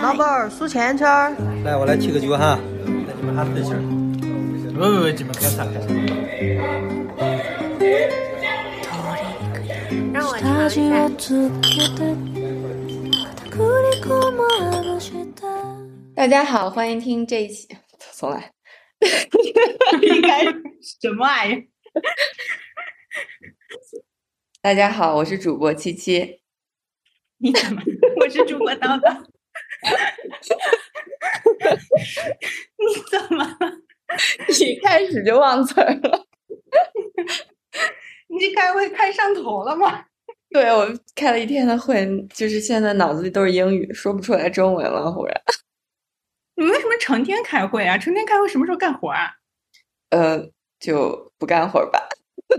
老板儿数钱圈儿。来，我来提个酒哈。来，你们喊对气儿。不不不，你们开啥开啥。让我尝一下。大家好，欢迎听这一期。重来。应该什么玩意？大家好，我是主播七七。你怎么？我是主播叨叨。你怎么了？一开始就忘词儿了。你这开会开上头了吗？对，我开了一天的会，就是现在脑子里都是英语，说不出来中文了。忽然，你为什么成天开会啊？成天开会什么时候干活啊？呃，就不干活吧。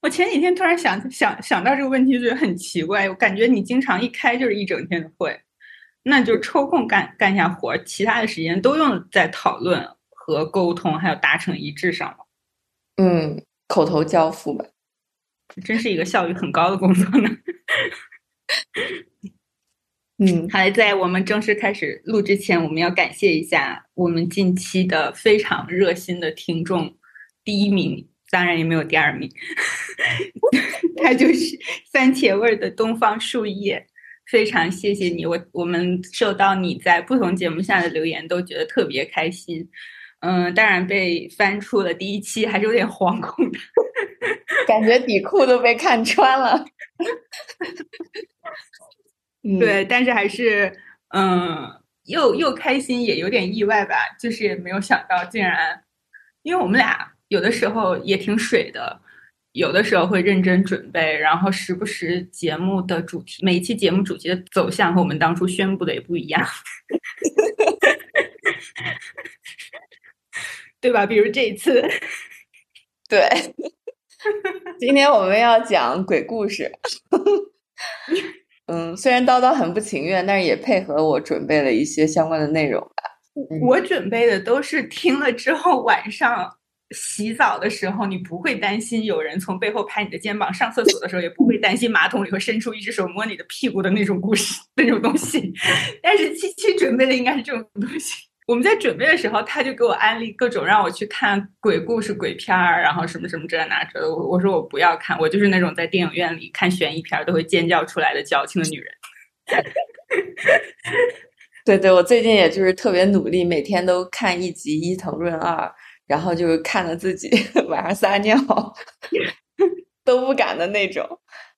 我前几天突然想想想到这个问题，觉得很奇怪。我感觉你经常一开就是一整天的会，那就抽空干干一下活，其他的时间都用在讨论和沟通，还有达成一致上了。嗯，口头交付吧，真是一个效率很高的工作呢。嗯，好，在我们正式开始录之前，我们要感谢一下我们近期的非常热心的听众，第一名。当然也没有第二名，他就是番茄味的东方树叶，非常谢谢你，我我们受到你在不同节目下的留言，都觉得特别开心。嗯，当然被翻出了第一期，还是有点惶恐的，感觉底裤都被看穿了。对，但是还是嗯，又又开心，也有点意外吧，就是也没有想到，竟然因为我们俩。有的时候也挺水的，有的时候会认真准备，然后时不时节目的主题，每一期节目主题的走向和我们当初宣布的也不一样，对吧？比如这一次，对，今天我们要讲鬼故事。嗯，虽然叨叨很不情愿，但是也配合我准备了一些相关的内容吧。我准备的都是听了之后晚上。洗澡的时候，你不会担心有人从背后拍你的肩膀；上厕所的时候，也不会担心马桶里会伸出一只手摸你的屁股的那种故事、那种东西。但是七七准备的应该是这种东西。我们在准备的时候，他就给我安利各种让我去看鬼故事、鬼片儿，然后什么什么这那这的。我我说我不要看，我就是那种在电影院里看悬疑片都会尖叫出来的矫情的女人。对对，我最近也就是特别努力，每天都看一集《伊藤润二》。然后就是看了自己 晚上撒尿 都不敢的那种，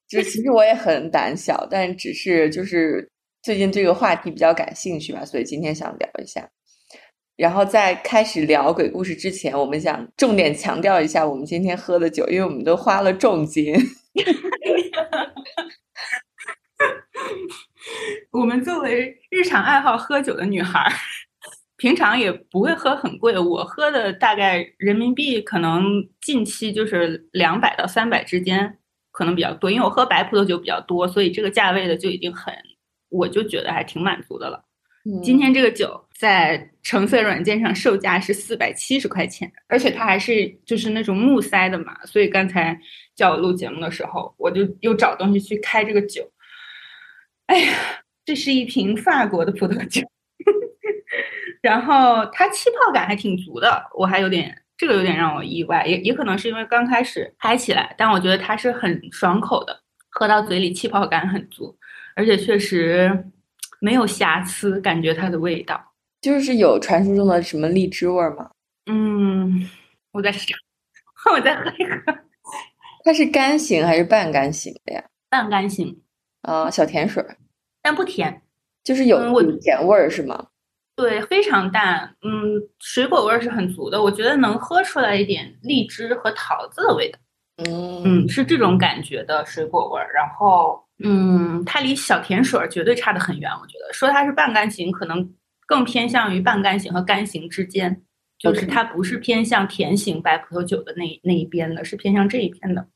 就其实我也很胆小，但只是就是最近这个话题比较感兴趣吧，所以今天想聊一下。然后在开始聊鬼故事之前，我们想重点强调一下我们今天喝的酒，因为我们都花了重金。我们作为日常爱好喝酒的女孩儿。平常也不会喝很贵，我喝的大概人民币可能近期就是两百到三百之间，可能比较多。因为我喝白葡萄酒比较多，所以这个价位的就已经很，我就觉得还挺满足的了。今天这个酒在橙色软件上售价是四百七十块钱，而且它还是就是那种木塞的嘛，所以刚才叫我录节目的时候，我就又找东西去开这个酒。哎呀，这是一瓶法国的葡萄酒。然后它气泡感还挺足的，我还有点这个有点让我意外，也也可能是因为刚开始嗨起来，但我觉得它是很爽口的，喝到嘴里气泡感很足，而且确实没有瑕疵，感觉它的味道就是有传说中的什么荔枝味吗？嗯，我再试，我再喝一喝。它是干型还是半干型的呀？半干型啊，小甜水，但不甜，就是有甜味儿是吗？对，非常淡，嗯，水果味儿是很足的，我觉得能喝出来一点荔枝和桃子的味道，嗯嗯，是这种感觉的水果味儿。然后，嗯，它离小甜水儿绝对差得很远，我觉得说它是半干型，可能更偏向于半干型和干型之间，就是它不是偏向甜型白葡萄酒的那那一边的，是偏向这一边的。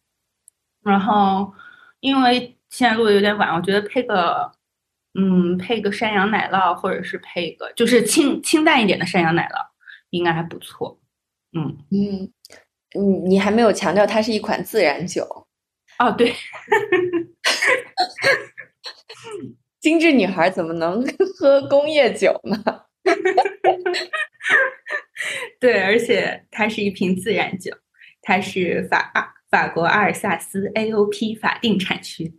然后，因为现在录的有点晚，我觉得配个。嗯，配个山羊奶酪，或者是配个就是清清淡一点的山羊奶酪，应该还不错。嗯嗯，你你还没有强调它是一款自然酒哦，对，精致女孩怎么能 喝工业酒呢？对，而且它是一瓶自然酒，它是法法国阿尔萨斯 AOP 法定产区。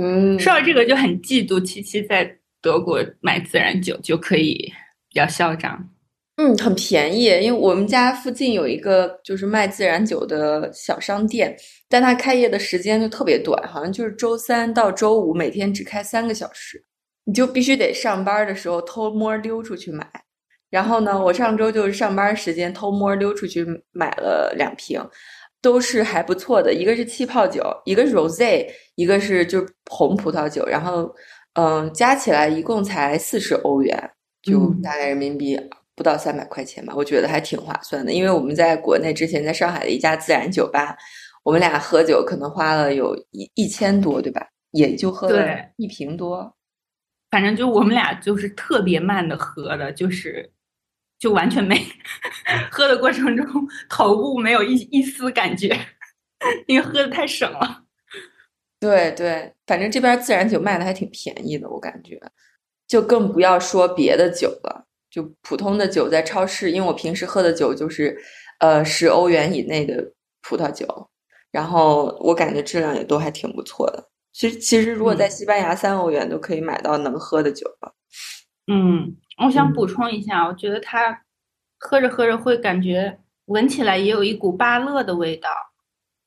嗯，说到这个就很嫉妒七七在德国买自然酒就可以比较嚣张。嗯，很便宜，因为我们家附近有一个就是卖自然酒的小商店，但它开业的时间就特别短，好像就是周三到周五每天只开三个小时，你就必须得上班的时候偷摸溜出去买。然后呢，我上周就是上班时间偷摸溜出去买了两瓶，都是还不错的，一个是气泡酒，一个是 rose，一个是就是红葡萄酒，然后嗯，加起来一共才四十欧元，就大概人民币。不到三百块钱吧，我觉得还挺划算的。因为我们在国内之前在上海的一家自然酒吧，我们俩喝酒可能花了有一一千多，对吧？也就喝了一瓶多。反正就我们俩就是特别慢的喝的，就是就完全没 喝的过程中头部没有一一丝感觉，因为喝的太省了。对对，反正这边自然酒卖的还挺便宜的，我感觉，就更不要说别的酒了。就普通的酒在超市，因为我平时喝的酒就是，呃，十欧元以内的葡萄酒，然后我感觉质量也都还挺不错的。其实，其实如果在西班牙，三欧元都可以买到能喝的酒了。嗯，我想补充一下，我觉得它喝着喝着会感觉闻起来也有一股芭乐的味道。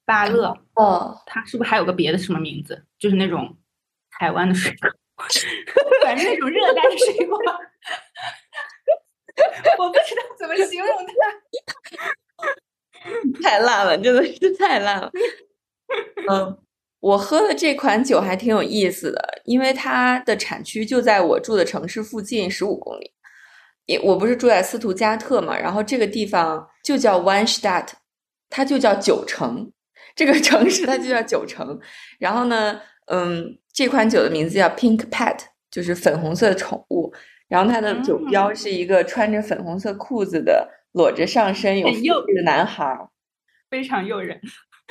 芭乐，哦，它是不是还有个别的什么名字？就是那种台湾的水果，反正那种热带的水果。我不知道怎么形容它，太烂了，真的是太烂了。嗯，我喝的这款酒还挺有意思的，因为它的产区就在我住的城市附近十五公里。也我不是住在斯图加特嘛，然后这个地方就叫 Weinstadt，它就叫九城，这个 城市它就叫九城。然后呢，嗯，这款酒的名字叫 Pink Pet，就是粉红色的宠物。然后它的酒标是一个穿着粉红色裤子的、裸着上身有诱的男孩，非常诱人。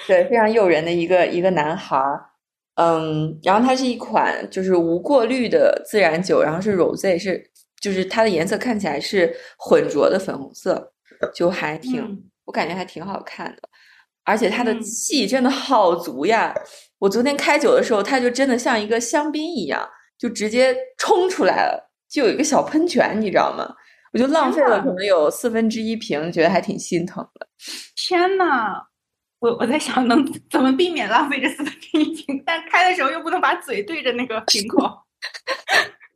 对，非常诱人的一个一个男孩儿。嗯，然后它是一款就是无过滤的自然酒，然后是 rose，是就是它的颜色看起来是混浊的粉红色，就还挺，我感觉还挺好看的。而且它的气真的好足呀！我昨天开酒的时候，它就真的像一个香槟一样，就直接冲出来了。就有一个小喷泉，你知道吗？我就浪费了可能有四分之一瓶，觉得还挺心疼的。天呐，我我在想能怎么避免浪费这四分之一瓶，但开的时候又不能把嘴对着那个瓶口。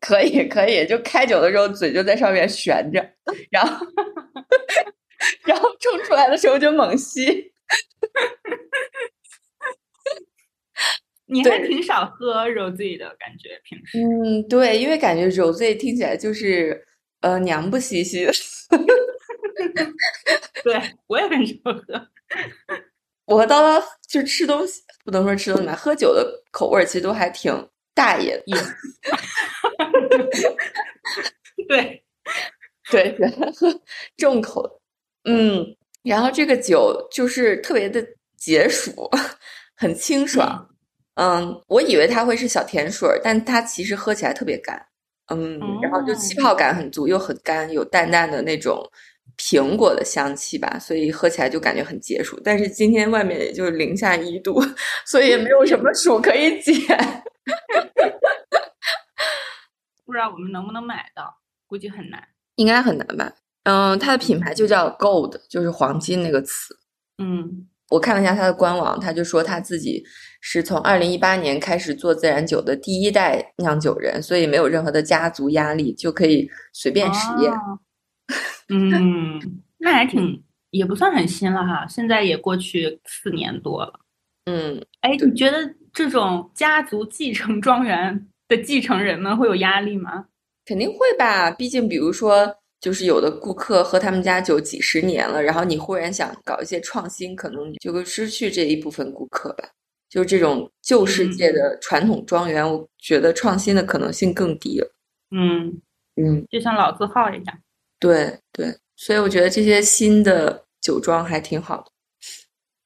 可以可以，就开酒的时候嘴就在上面悬着，然后 然后冲出来的时候就猛吸。你还挺少喝 rose 的感觉，平时。嗯，对，因为感觉 rose 听起来就是呃娘不兮兮的。对我也很少喝。我和叨叨就吃东西，不能说吃东西吧，喝酒的口味其实都还挺大爷的。对对，喝重口。嗯，然后这个酒就是特别的解暑，很清爽。嗯，我以为它会是小甜水儿，但它其实喝起来特别干，嗯，然后就气泡感很足，又很干，有淡淡的那种苹果的香气吧，所以喝起来就感觉很解暑。但是今天外面也就零下一度，所以也没有什么暑可以解。不知道我们能不能买到，估计很难，应该很难吧？嗯，它的品牌就叫 Gold，就是黄金那个词。嗯，我看了一下它的官网，他就说他自己。是从二零一八年开始做自然酒的第一代酿酒人，所以没有任何的家族压力，就可以随便实验。嗯，那还挺也不算很新了哈，现在也过去四年多了。嗯，哎，你觉得这种家族继承庄园的继承人们会有压力吗？肯定会吧，毕竟比如说，就是有的顾客喝他们家酒几十年了，然后你忽然想搞一些创新，可能就会失去这一部分顾客吧。就这种旧世界的传统庄园，我觉得创新的可能性更低了。嗯嗯，就像老字号一样。对对，所以我觉得这些新的酒庄还挺好的。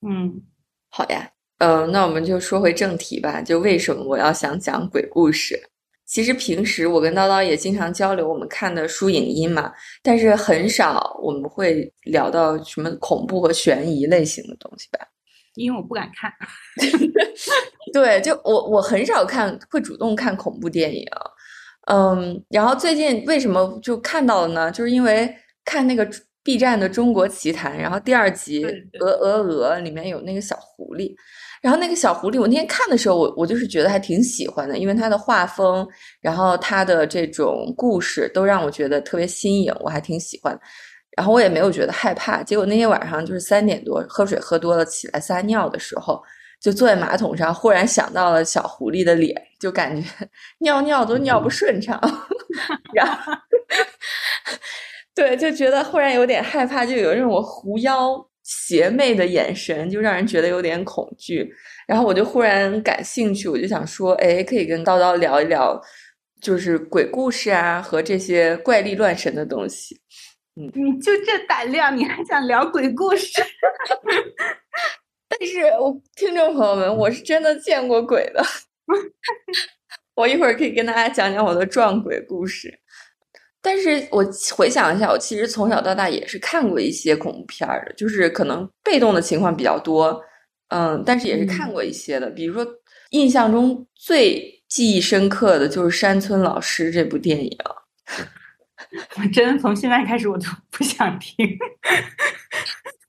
嗯，好呀。呃，那我们就说回正题吧。就为什么我要想讲鬼故事？其实平时我跟叨叨也经常交流我们看的书影音嘛，但是很少我们会聊到什么恐怖和悬疑类型的东西吧。因为我不敢看。对，就我我很少看，会主动看恐怖电影。嗯，然后最近为什么就看到了呢？就是因为看那个 B 站的《中国奇谭》，然后第二集《鹅鹅鹅》里面有那个小狐狸，然后那个小狐狸，我那天看的时候，我我就是觉得还挺喜欢的，因为它的画风，然后它的这种故事都让我觉得特别新颖，我还挺喜欢。然后我也没有觉得害怕。结果那天晚上就是三点多，喝水喝多了起来撒尿的时候。就坐在马桶上，忽然想到了小狐狸的脸，就感觉 尿尿都尿不顺畅，然后 对，就觉得忽然有点害怕，就有那种狐妖邪魅的眼神，就让人觉得有点恐惧。然后我就忽然感兴趣，我就想说，哎，可以跟叨叨聊一聊，就是鬼故事啊和这些怪力乱神的东西。嗯，你就这胆量，你还想聊鬼故事？但是我听众朋友们，我是真的见过鬼的。我一会儿可以跟大家讲讲我的撞鬼故事。但是我回想一下，我其实从小到大也是看过一些恐怖片的，就是可能被动的情况比较多。嗯，但是也是看过一些的。比如说，印象中最记忆深刻的就是《山村老师》这部电影。我真的从现在开始我都不想听。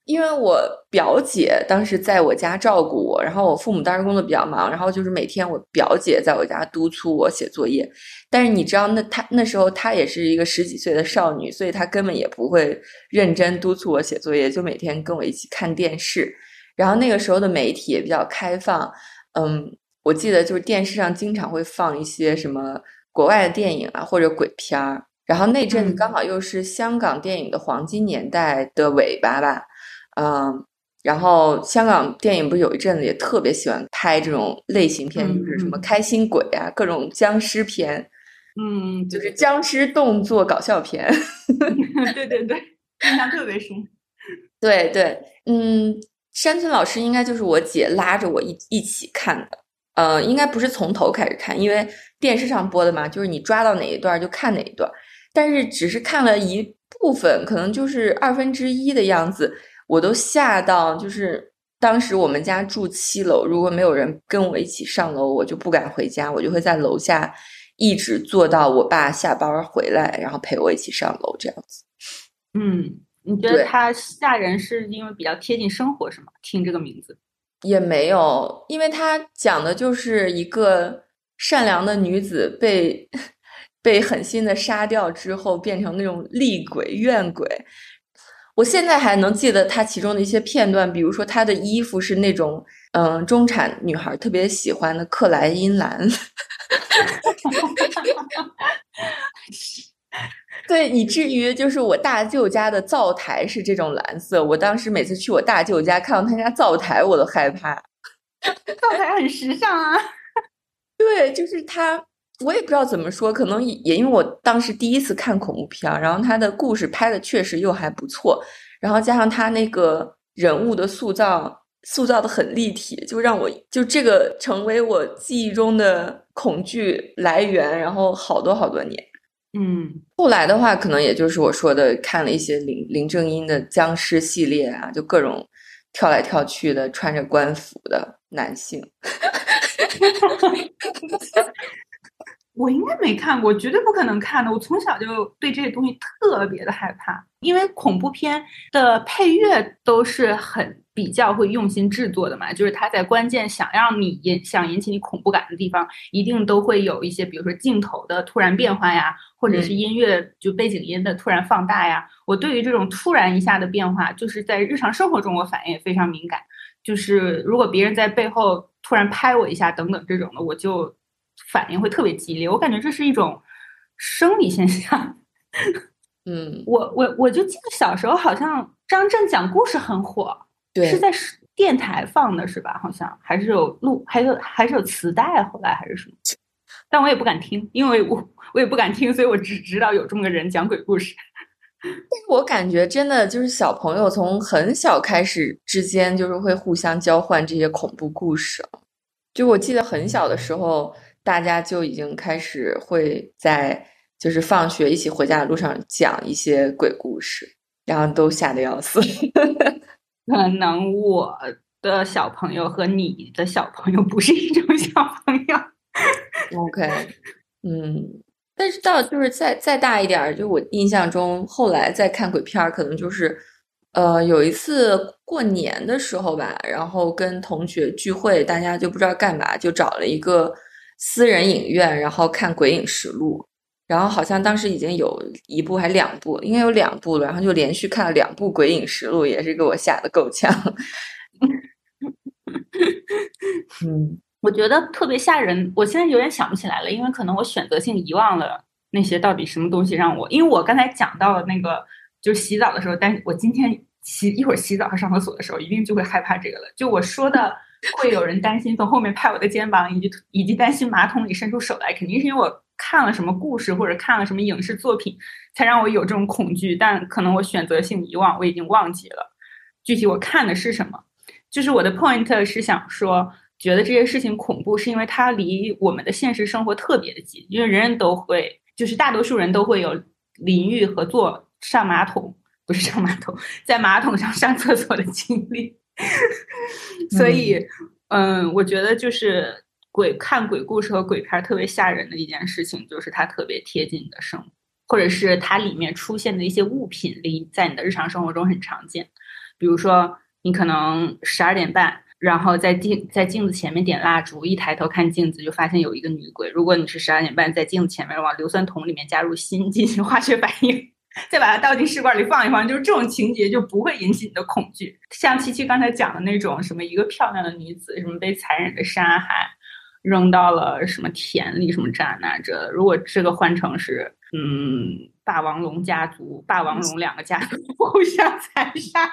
因为我表姐当时在我家照顾我，然后我父母当时工作比较忙，然后就是每天我表姐在我家督促我写作业。但是你知道，那她那时候她也是一个十几岁的少女，所以她根本也不会认真督促我写作业，就每天跟我一起看电视。然后那个时候的媒体也比较开放，嗯，我记得就是电视上经常会放一些什么国外的电影啊或者鬼片儿。然后那阵子刚好又是香港电影的黄金年代的尾巴吧。嗯，然后香港电影不是有一阵子也特别喜欢拍这种类型片，就是什么开心鬼啊，各种僵尸片，嗯，就是僵尸动作搞笑片。对对对，印象特别深。对对，嗯，山村老师应该就是我姐拉着我一一起看的，呃，应该不是从头开始看，因为电视上播的嘛，就是你抓到哪一段就看哪一段，但是只是看了一部分，可能就是二分之一的样子。我都吓到，就是当时我们家住七楼，如果没有人跟我一起上楼，我就不敢回家，我就会在楼下一直坐到我爸下班回来，然后陪我一起上楼这样子。嗯，你觉得他吓人是因为比较贴近生活是吗？听这个名字也没有，因为他讲的就是一个善良的女子被 被狠心的杀掉之后，变成那种厉鬼怨鬼。我现在还能记得他其中的一些片段，比如说他的衣服是那种，嗯，中产女孩特别喜欢的克莱因蓝，对，以至于就是我大舅家的灶台是这种蓝色。我当时每次去我大舅家，看到他家灶台，我都害怕。灶台很时尚啊，对，就是他。我也不知道怎么说，可能也因为我当时第一次看恐怖片，然后他的故事拍的确实又还不错，然后加上他那个人物的塑造，塑造的很立体，就让我就这个成为我记忆中的恐惧来源，然后好多好多年。嗯，后来的话，可能也就是我说的看了一些林林正英的僵尸系列啊，就各种跳来跳去的穿着官服的男性。我应该没看过，绝对不可能看的。我从小就对这些东西特别的害怕，因为恐怖片的配乐都是很比较会用心制作的嘛，就是它在关键想让你引想引起你恐怖感的地方，一定都会有一些，比如说镜头的突然变化呀，或者是音乐就背景音的突然放大呀。我对于这种突然一下的变化，就是在日常生活中我反应也非常敏感，就是如果别人在背后突然拍我一下等等这种的，我就。反应会特别激烈，我感觉这是一种生理现象。嗯，我我我就记得小时候好像张震讲故事很火，对，是在电台放的是吧？好像还是有录，还有还是有磁带，后来还是什么？但我也不敢听，因为我我也不敢听，所以我只知道有这么个人讲鬼故事。但是我感觉真的就是小朋友从很小开始之间就是会互相交换这些恐怖故事。就我记得很小的时候，大家就已经开始会在就是放学一起回家的路上讲一些鬼故事，然后都吓得要死。可能我的小朋友和你的小朋友不是一种小朋友。OK，嗯。但是到就是再再大一点儿，就我印象中，后来再看鬼片儿，可能就是，呃，有一次过年的时候吧，然后跟同学聚会，大家就不知道干嘛，就找了一个私人影院，然后看《鬼影实录》，然后好像当时已经有一部还两部，应该有两部了，然后就连续看了两部《鬼影实录》，也是给我吓得够呛。嗯。我觉得特别吓人，我现在有点想不起来了，因为可能我选择性遗忘了那些到底什么东西让我。因为我刚才讲到了那个，就洗澡的时候，但我今天洗一会儿洗澡和上厕所的时候，一定就会害怕这个了。就我说的，会有人担心从后面拍我的肩膀，以及以及担心马桶里伸出手来，肯定是因为我看了什么故事或者看了什么影视作品，才让我有这种恐惧。但可能我选择性遗忘，我已经忘记了具体我看的是什么。就是我的 point 是想说。觉得这些事情恐怖，是因为它离我们的现实生活特别的近。因为人人都会，就是大多数人都会有淋浴和坐上马桶，不是上马桶，在马桶上上厕所的经历。所以，嗯，我觉得就是鬼看鬼故事和鬼片特别吓人的一件事情，就是它特别贴近你的生活，或者是它里面出现的一些物品离在你的日常生活中很常见。比如说，你可能十二点半。然后在镜在镜子前面点蜡烛，一抬头看镜子就发现有一个女鬼。如果你是十二点半在镜子前面往硫酸桶里面加入锌进行化学反应，再把它倒进试管里放一放，就是这种情节就不会引起你的恐惧。像七七刚才讲的那种什么一个漂亮的女子什么被残忍的杀害，扔到了什么田里什么这那这，如果这个换成是嗯。霸王龙家族，霸王龙两个家族 互相残杀，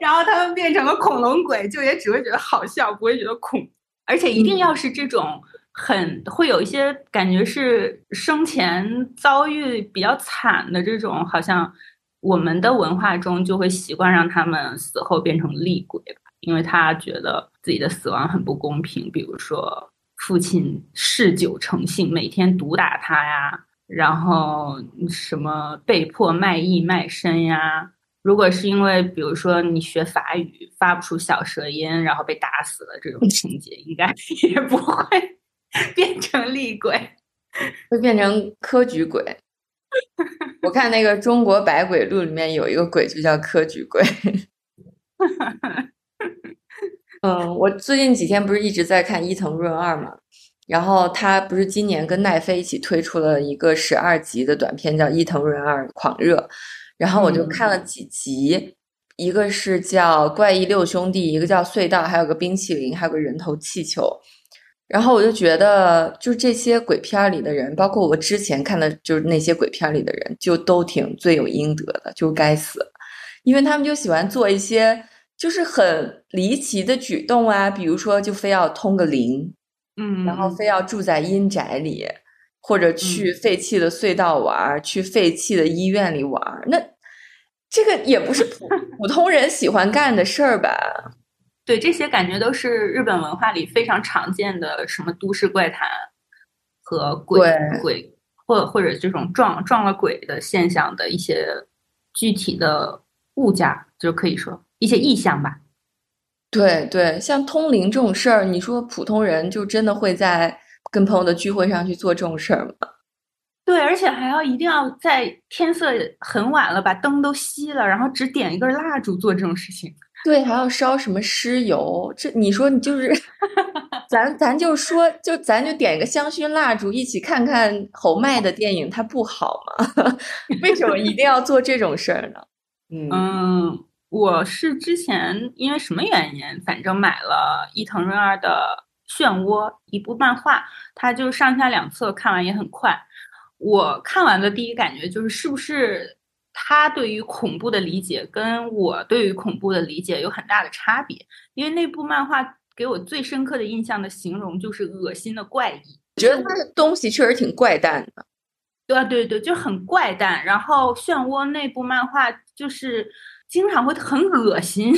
然后他们变成了恐龙鬼，就也只会觉得好笑，不会觉得恐。而且一定要是这种很会有一些感觉是生前遭遇比较惨的这种，好像我们的文化中就会习惯让他们死后变成厉鬼，因为他觉得自己的死亡很不公平。比如说父亲嗜酒成性，每天毒打他呀。然后什么被迫卖艺卖身呀？如果是因为比如说你学法语发不出小舌音，然后被打死了这种情节，应该 也不会 变成厉鬼，会变成科举鬼。我看那个《中国百鬼录》里面有一个鬼就叫科举鬼。嗯，我最近几天不是一直在看伊藤润二嘛？然后他不是今年跟奈飞一起推出了一个十二集的短片，叫《伊藤润二狂热》。然后我就看了几集，一个是叫《怪异六兄弟》，一个叫《隧道》，还有个冰淇淋，还有个人头气球。然后我就觉得，就这些鬼片里的人，包括我之前看的，就是那些鬼片里的人，就都挺罪有应得的，就该死，因为他们就喜欢做一些就是很离奇的举动啊，比如说就非要通个灵。嗯，然后非要住在阴宅里，或者去废弃的隧道玩，去废弃的医院里玩，那这个也不是普 普通人喜欢干的事儿吧？对，这些感觉都是日本文化里非常常见的，什么都市怪谈和鬼鬼，或或者这种撞撞了鬼的现象的一些具体的物件，就可以说一些意象吧。对对，像通灵这种事儿，你说普通人就真的会在跟朋友的聚会上去做这种事儿吗？对，而且还要一定要在天色很晚了，把灯都熄了，然后只点一根蜡烛做这种事情。对，还要烧什么尸油？这你说你就是，咱咱就说，就咱就点个香薰蜡烛，一起看看侯麦的电影，它不好吗？为什么一定要做这种事儿呢？嗯。我是之前因为什么原因，反正买了伊藤润二的《漩涡》一部漫画，它就上下两册看完也很快。我看完的第一感觉就是，是不是他对于恐怖的理解跟我对于恐怖的理解有很大的差别？因为那部漫画给我最深刻的印象的形容就是恶心的怪异。我觉得他的东西确实挺怪诞的。对啊对对，就很怪诞。然后漩涡那部漫画就是经常会很恶心，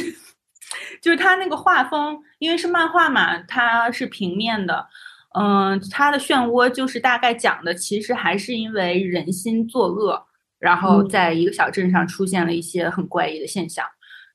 就是他那个画风，因为是漫画嘛，它是平面的。嗯，他的漩涡就是大概讲的，其实还是因为人心作恶，然后在一个小镇上出现了一些很怪异的现象。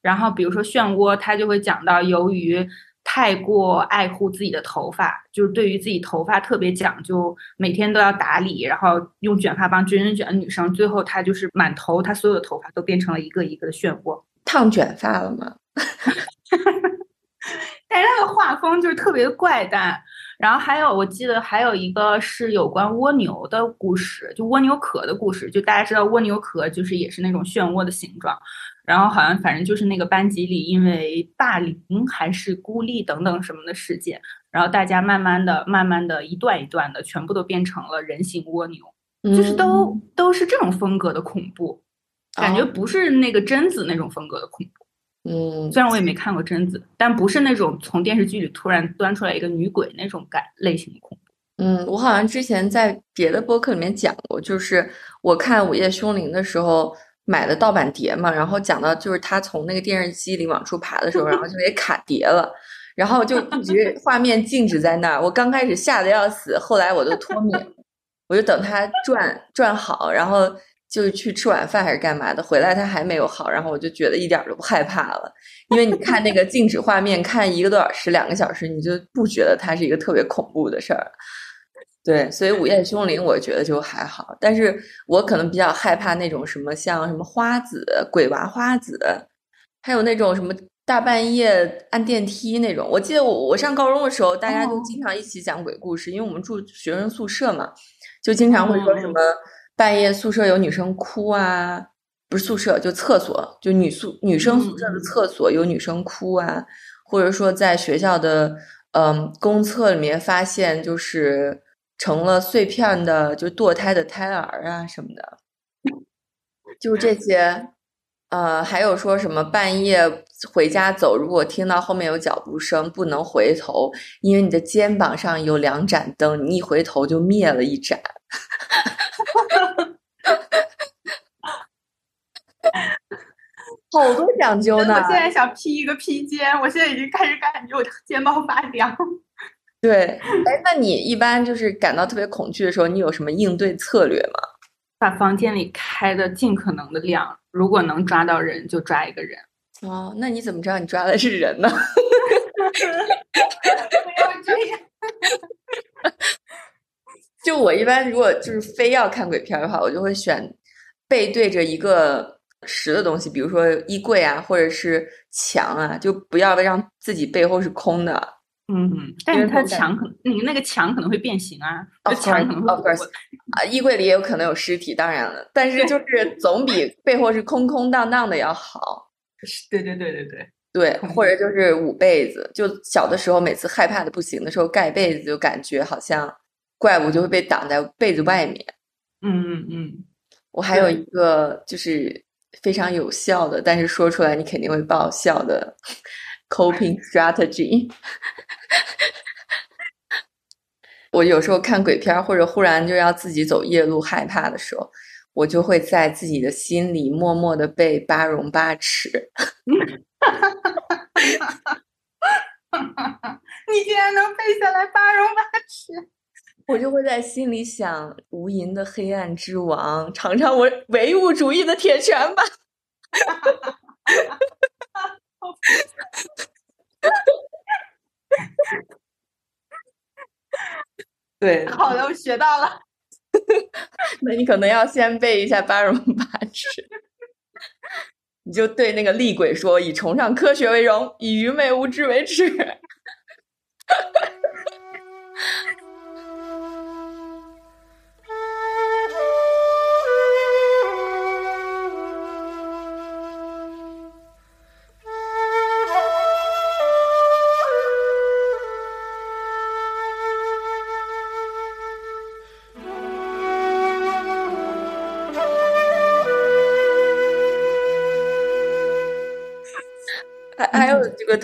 然后比如说漩涡，他就会讲到由于。太过爱护自己的头发，就是对于自己头发特别讲究，每天都要打理，然后用卷发棒卷卷卷的女生，最后她就是满头，她所有的头发都变成了一个一个的漩涡。烫卷发了吗？但是那个画风就是特别的怪诞。然后还有，我记得还有一个是有关蜗牛的故事，就蜗牛壳的故事。就大家知道蜗牛壳就是也是那种漩涡的形状。然后好像反正就是那个班级里，因为霸凌还是孤立等等什么的事件，然后大家慢慢的、慢慢的一段一段的，全部都变成了人形蜗牛，就是都都是这种风格的恐怖，感觉不是那个贞子那种风格的恐怖。嗯，虽然我也没看过贞子，但不是那种从电视剧里突然端出来一个女鬼那种感类型的恐怖。嗯，我好像之前在别的播客里面讲过，就是我看《午夜凶铃》的时候。买的盗版碟嘛，然后讲到就是他从那个电视机里往出爬的时候，然后就给卡碟了，然后就一直画面静止在那儿。我刚开始吓得要死，后来我就脱敏，我就等他转转好，然后就去吃晚饭还是干嘛的，回来他还没有好，然后我就觉得一点都不害怕了，因为你看那个静止画面看一个多小时、两个小时，你就不觉得它是一个特别恐怖的事儿。对，所以午夜凶铃我觉得就还好，但是我可能比较害怕那种什么像什么花子、鬼娃花子，还有那种什么大半夜按电梯那种。我记得我我上高中的时候，大家都经常一起讲鬼故事，因为我们住学生宿舍嘛，就经常会说什么半夜宿舍有女生哭啊，不是宿舍就厕所，就女宿女生宿舍的厕所有女生哭啊，或者说在学校的嗯公厕里面发现就是。成了碎片的，就堕胎的胎儿啊什么的，就这些。呃，还有说什么半夜回家走，如果听到后面有脚步声，不能回头，因为你的肩膀上有两盏灯，你一回头就灭了一盏。好多讲究呢！我现在想披一个披肩，我现在已经开始感觉我肩膀发凉。对，哎，那你一般就是感到特别恐惧的时候，你有什么应对策略吗？把房间里开的尽可能的亮，如果能抓到人就抓一个人。哦，那你怎么知道你抓的是人呢？不要这样。就我一般如果就是非要看鬼片的话，我就会选背对着一个实的东西，比如说衣柜啊，或者是墙啊，就不要让自己背后是空的。嗯，但是它墙可能，你那个墙可能会变形啊，墙可能会啊，衣柜里也有可能有尸体，当然了，但是就是总比背后是空空荡荡的要好。对对对对对对，或者就是捂被子，就小的时候每次害怕的不行的时候盖被子，就感觉好像怪物就会被挡在被子外面。嗯嗯嗯，我还有一个就是非常有效的，但是说出来你肯定会爆笑的。Coping strategy，我有时候看鬼片或者忽然就要自己走夜路害怕的时候，我就会在自己的心里默默的背八荣八耻。你竟然能背下来八荣八耻！我就会在心里想：无垠的黑暗之王，尝尝我唯物主义的铁拳吧！对，好的，我学到了。那你可能要先背一下八荣八耻，你就对那个厉鬼说：“以崇尚科学为荣，以愚昧无知为耻。”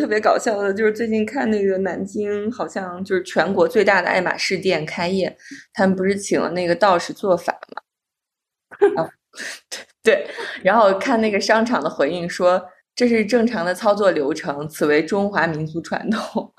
特别搞笑的，就是最近看那个南京，好像就是全国最大的爱马仕店开业，他们不是请了那个道士做法嘛？对，然后看那个商场的回应说，这是正常的操作流程，此为中华民族传统。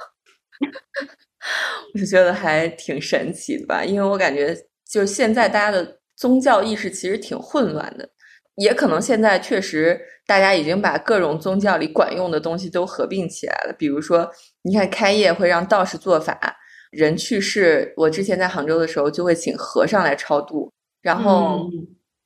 我就觉得还挺神奇的吧，因为我感觉就是现在大家的宗教意识其实挺混乱的，也可能现在确实大家已经把各种宗教里管用的东西都合并起来了。比如说，你看开业会让道士做法，人去世，我之前在杭州的时候就会请和尚来超度，然后，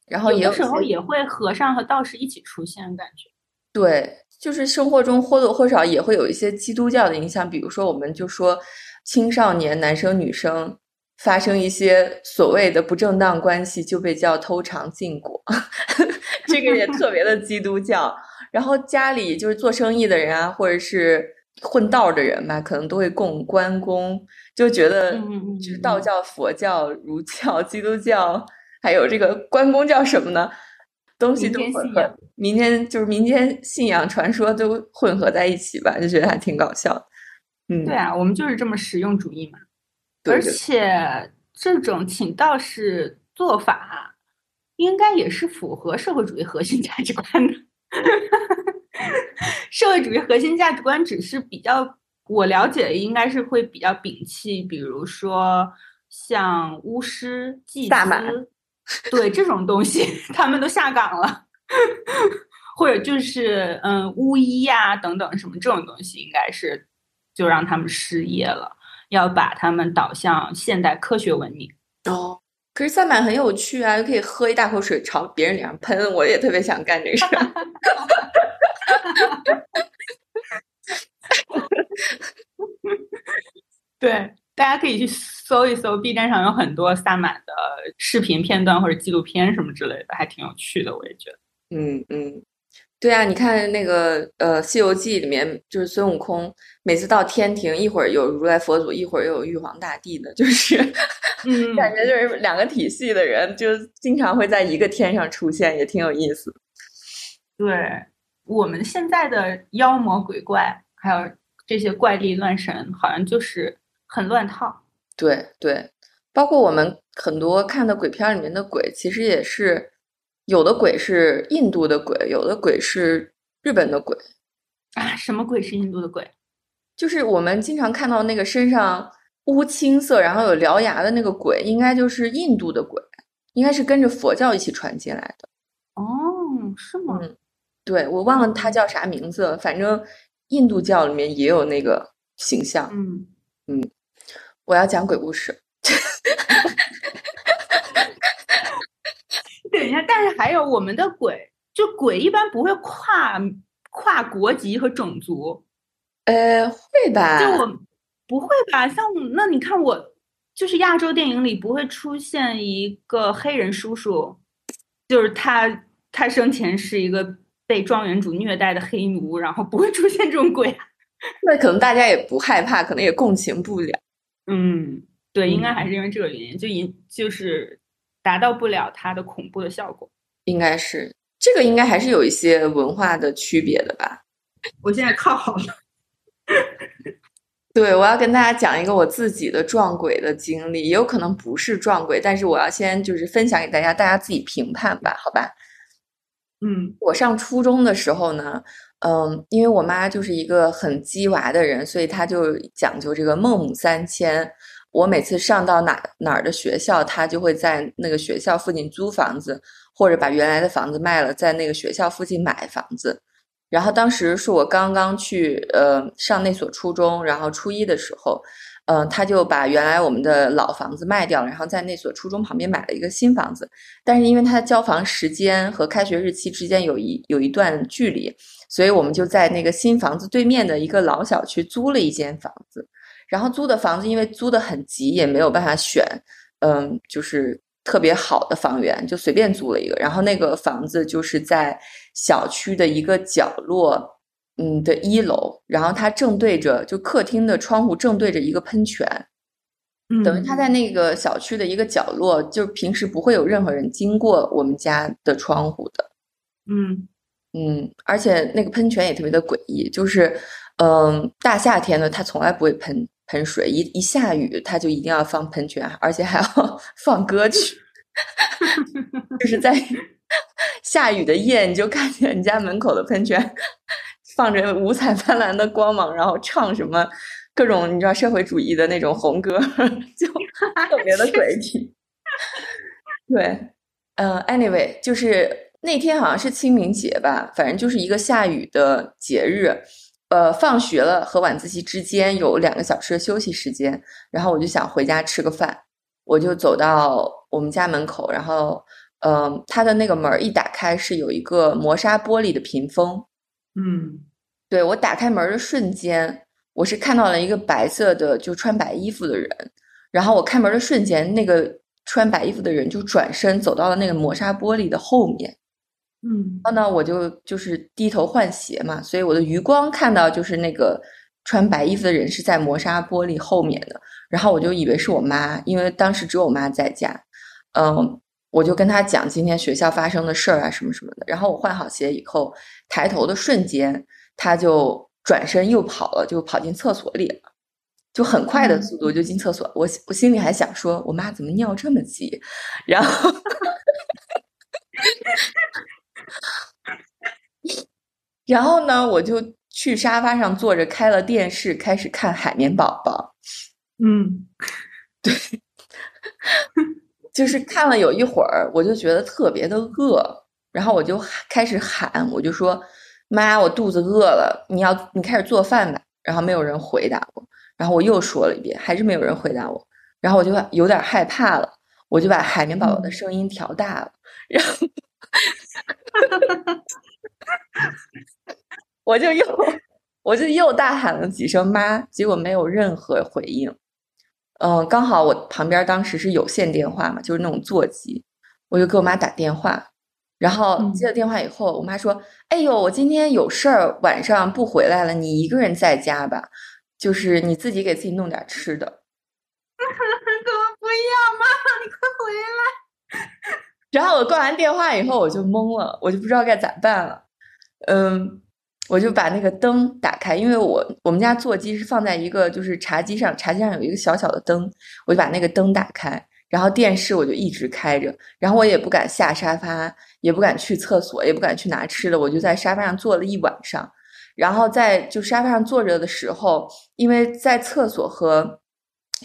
然后也有时候也会和尚和道士一起出现，感觉对，就是生活中或多或少也会有一些基督教的影响，比如说我们就说。青少年男生女生发生一些所谓的不正当关系，就被叫偷尝禁果，这个也特别的基督教。然后家里就是做生意的人啊，或者是混道的人吧，可能都会供关公，就觉得就是道教、佛教、儒教、基督教，还有这个关公叫什么呢？东西都混合，民间就是民间信仰传说都混合在一起吧，就觉得还挺搞笑。嗯对啊，我们就是这么实用主义嘛，而且这种请道士做法，应该也是符合社会主义核心价值观的。社会主义核心价值观只是比较，我了解应该是会比较摒弃，比如说像巫师、祭司，对这种东西，他们都下岗了，或者就是嗯巫医呀等等什么这种东西，应该是。就让他们失业了，要把他们导向现代科学文明。哦，可是萨满很有趣啊，又可以喝一大口水朝别人脸上喷，我也特别想干这个事儿。对，大家可以去搜一搜，B 站上有很多萨满的视频片段或者纪录片什么之类的，还挺有趣的，我也觉得。嗯嗯。对啊，你看那个呃，《西游记》里面就是孙悟空，每次到天庭，一会儿有如来佛祖，一会儿又有玉皇大帝的，就是，嗯，感觉就是两个体系的人，就经常会在一个天上出现，也挺有意思。对我们现在的妖魔鬼怪，还有这些怪力乱神，好像就是很乱套。对对，包括我们很多看的鬼片里面的鬼，其实也是。有的鬼是印度的鬼，有的鬼是日本的鬼啊！什么鬼是印度的鬼？就是我们经常看到那个身上乌青色，然后有獠牙的那个鬼，应该就是印度的鬼，应该是跟着佛教一起传进来的。哦，是吗？嗯，对我忘了他叫啥名字，反正印度教里面也有那个形象。嗯嗯，我要讲鬼故事。等一下，但是还有我们的鬼，就鬼一般不会跨跨国籍和种族，呃，会吧？就我不会吧？像那你看我，就是亚洲电影里不会出现一个黑人叔叔，就是他他生前是一个被庄园主虐待的黑奴，然后不会出现这种鬼。那可能大家也不害怕，可能也共情不了。嗯，对，应该还是因为这个原因，就引就是。达到不了它的恐怖的效果，应该是这个，应该还是有一些文化的区别的吧。我现在靠好了。对，我要跟大家讲一个我自己的撞鬼的经历，也有可能不是撞鬼，但是我要先就是分享给大家，大家自己评判吧，好吧？嗯，我上初中的时候呢，嗯，因为我妈就是一个很鸡娃的人，所以她就讲究这个孟母三迁。我每次上到哪哪儿的学校，他就会在那个学校附近租房子，或者把原来的房子卖了，在那个学校附近买房子。然后当时是我刚刚去呃上那所初中，然后初一的时候，嗯，他就把原来我们的老房子卖掉了，然后在那所初中旁边买了一个新房子。但是因为他的交房时间和开学日期之间有一有一段距离，所以我们就在那个新房子对面的一个老小区租了一间房子。然后租的房子，因为租的很急，也没有办法选，嗯，就是特别好的房源，就随便租了一个。然后那个房子就是在小区的一个角落，嗯的一楼。然后它正对着，就客厅的窗户正对着一个喷泉，等于他在那个小区的一个角落，就平时不会有任何人经过我们家的窗户的。嗯嗯，而且那个喷泉也特别的诡异，就是嗯，大夏天的它从来不会喷。喷水一一下雨，他就一定要放喷泉，而且还要 放歌曲。就是在 下雨的夜，你就看见你家门口的喷泉放着五彩斑斓的光芒，然后唱什么各种你知道社会主义的那种红歌，就特别的诡异。对，呃，anyway，就是那天好像是清明节吧，反正就是一个下雨的节日。呃，放学了和晚自习之间有两个小时的休息时间，然后我就想回家吃个饭，我就走到我们家门口，然后，嗯，它的那个门一打开是有一个磨砂玻璃的屏风，嗯，对我打开门的瞬间，我是看到了一个白色的就穿白衣服的人，然后我开门的瞬间，那个穿白衣服的人就转身走到了那个磨砂玻璃的后面。嗯，然后呢，我就就是低头换鞋嘛，所以我的余光看到就是那个穿白衣服的人是在磨砂玻璃后面的，然后我就以为是我妈，因为当时只有我妈在家，嗯，我就跟她讲今天学校发生的事儿啊什么什么的，然后我换好鞋以后，抬头的瞬间，她就转身又跑了，就跑进厕所里了，就很快的速度就进厕所，我我心里还想说，我妈怎么尿这么急，然后。然后呢，我就去沙发上坐着，开了电视，开始看《海绵宝宝》。嗯，对，就是看了有一会儿，我就觉得特别的饿，然后我就开始喊，我就说：“妈，我肚子饿了，你要你开始做饭吧。”然后没有人回答我，然后我又说了一遍，还是没有人回答我，然后我就有点害怕了，我就把海绵宝宝的声音调大了，然后。我就又我就又大喊了几声“妈”，结果没有任何回应。嗯，刚好我旁边当时是有线电话嘛，就是那种座机，我就给我妈打电话。然后接了电话以后，我妈说：“哎呦，我今天有事儿，晚上不回来了，你一个人在家吧，就是你自己给自己弄点吃的。”怎么不一样，妈妈，你快回来。然后我挂完电话以后，我就懵了，我就不知道该咋办了。嗯，我就把那个灯打开，因为我我们家座机是放在一个就是茶几上，茶几上有一个小小的灯，我就把那个灯打开，然后电视我就一直开着，然后我也不敢下沙发，也不敢去厕所，也不敢去拿吃的，我就在沙发上坐了一晚上。然后在就沙发上坐着的时候，因为在厕所和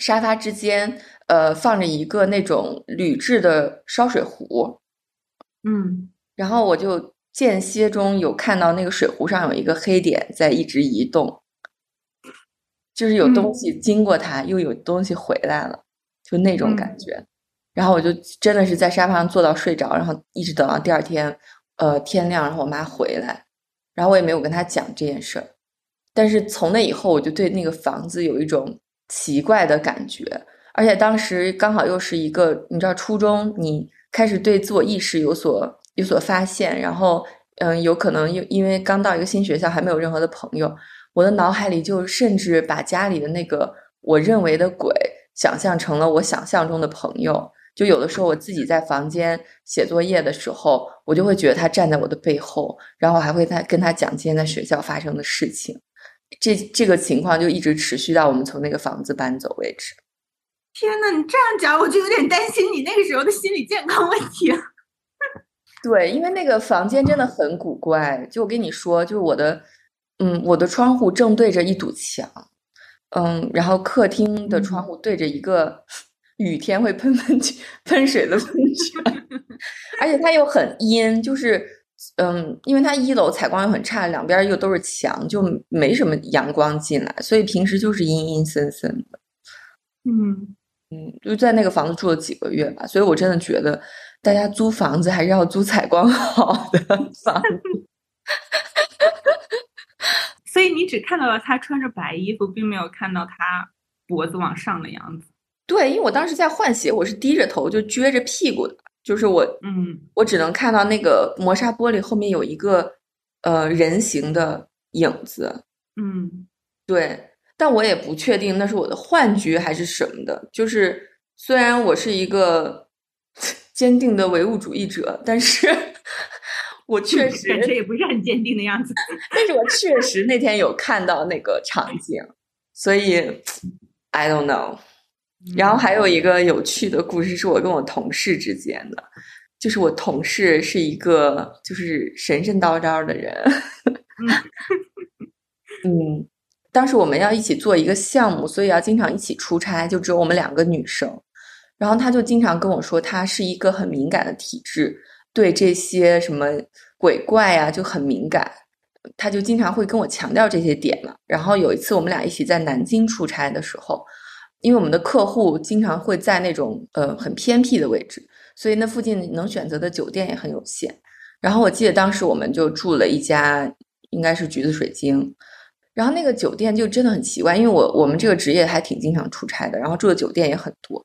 沙发之间。呃，放着一个那种铝制的烧水壶，嗯，然后我就间歇中有看到那个水壶上有一个黑点在一直移动，就是有东西经过它，又有东西回来了，就那种感觉。然后我就真的是在沙发上坐到睡着，然后一直等到第二天，呃，天亮，然后我妈回来，然后我也没有跟她讲这件事儿。但是从那以后，我就对那个房子有一种奇怪的感觉。而且当时刚好又是一个，你知道，初中你开始对自我意识有所有所发现，然后，嗯，有可能因因为刚到一个新学校，还没有任何的朋友，我的脑海里就甚至把家里的那个我认为的鬼，想象成了我想象中的朋友。就有的时候我自己在房间写作业的时候，我就会觉得他站在我的背后，然后还会在跟他讲今天在学校发生的事情。这这个情况就一直持续到我们从那个房子搬走为止。天呐，你这样讲，我就有点担心你那个时候的心理健康问题。对，因为那个房间真的很古怪。就我跟你说，就是我的，嗯，我的窗户正对着一堵墙，嗯，然后客厅的窗户对着一个雨天会喷喷喷水的喷泉，而且它又很阴，就是，嗯，因为它一楼采光又很差，两边又都是墙，就没什么阳光进来，所以平时就是阴阴森森的。嗯。嗯，就在那个房子住了几个月吧，所以我真的觉得大家租房子还是要租采光好的房子。所以你只看到了他穿着白衣服，并没有看到他脖子往上的样子。对，因为我当时在换鞋，我是低着头就撅着屁股的，就是我，嗯，我只能看到那个磨砂玻璃后面有一个呃人形的影子。嗯，对。但我也不确定那是我的幻觉还是什么的。就是虽然我是一个 坚定的唯物主义者，但是 我确实感觉也不是很坚定的样子。但是我确实那天有看到那个场景，所以 I don't know。然后还有一个有趣的故事是我跟我同事之间的，就是我同事是一个就是神神叨叨的人，嗯，当时我们要一起做一个项目，所以要经常一起出差，就只有我们两个女生。然后他就经常跟我说，他是一个很敏感的体质，对这些什么鬼怪呀就很敏感。他就经常会跟我强调这些点嘛。然后有一次我们俩一起在南京出差的时候，因为我们的客户经常会在那种呃很偏僻的位置，所以那附近能选择的酒店也很有限。然后我记得当时我们就住了一家，应该是橘子水晶。然后那个酒店就真的很奇怪，因为我我们这个职业还挺经常出差的，然后住的酒店也很多。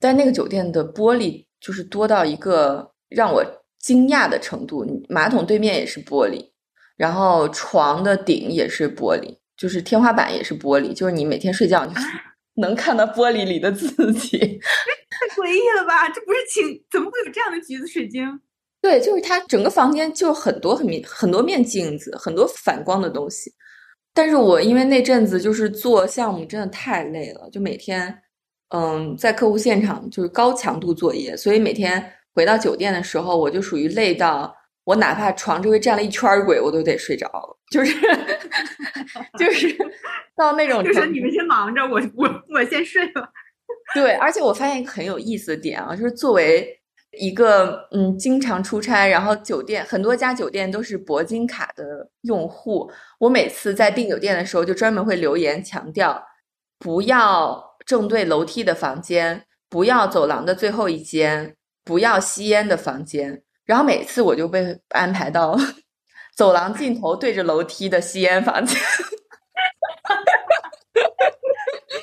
但那个酒店的玻璃就是多到一个让我惊讶的程度，马桶对面也是玻璃，然后床的顶也是玻璃，就是天花板也是玻璃，就是你每天睡觉就是 能看到玻璃里的自己，太诡异了吧？这不是请怎么会有这样的橘子水晶？对，就是它整个房间就很多很面很多面镜子，很多反光的东西。但是我因为那阵子就是做项目真的太累了，就每天。嗯，在客户现场就是高强度作业，所以每天回到酒店的时候，我就属于累到我哪怕床周围站了一圈鬼，我都得睡着了，就是 就是 到那种。就是你们先忙着，我我我先睡了。对，而且我发现一个很有意思的点啊，就是作为一个嗯经常出差，然后酒店很多家酒店都是铂金卡的用户，我每次在订酒店的时候就专门会留言强调不要。正对楼梯的房间，不要走廊的最后一间，不要吸烟的房间。然后每次我就被安排到走廊尽头对着楼梯的吸烟房间。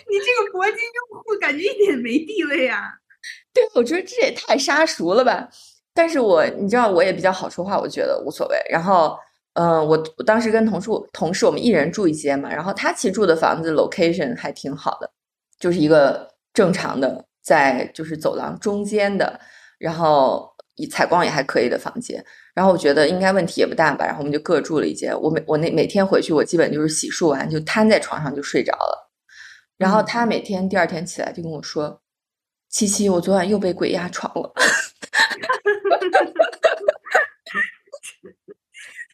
你这个铂金用户感觉一点没地位啊！对，我觉得这也太杀熟了吧。但是我你知道，我也比较好说话，我觉得无所谓。然后，嗯，我我当时跟同事同事我们一人住一间嘛，然后他其实住的房子 location 还挺好的。就是一个正常的，在就是走廊中间的，然后采光也还可以的房间。然后我觉得应该问题也不大吧。然后我们就各住了一间。我每我那每天回去，我基本就是洗漱完就瘫在床上就睡着了。然后他每天第二天起来就跟我说：“七七，我昨晚又被鬼压床了。”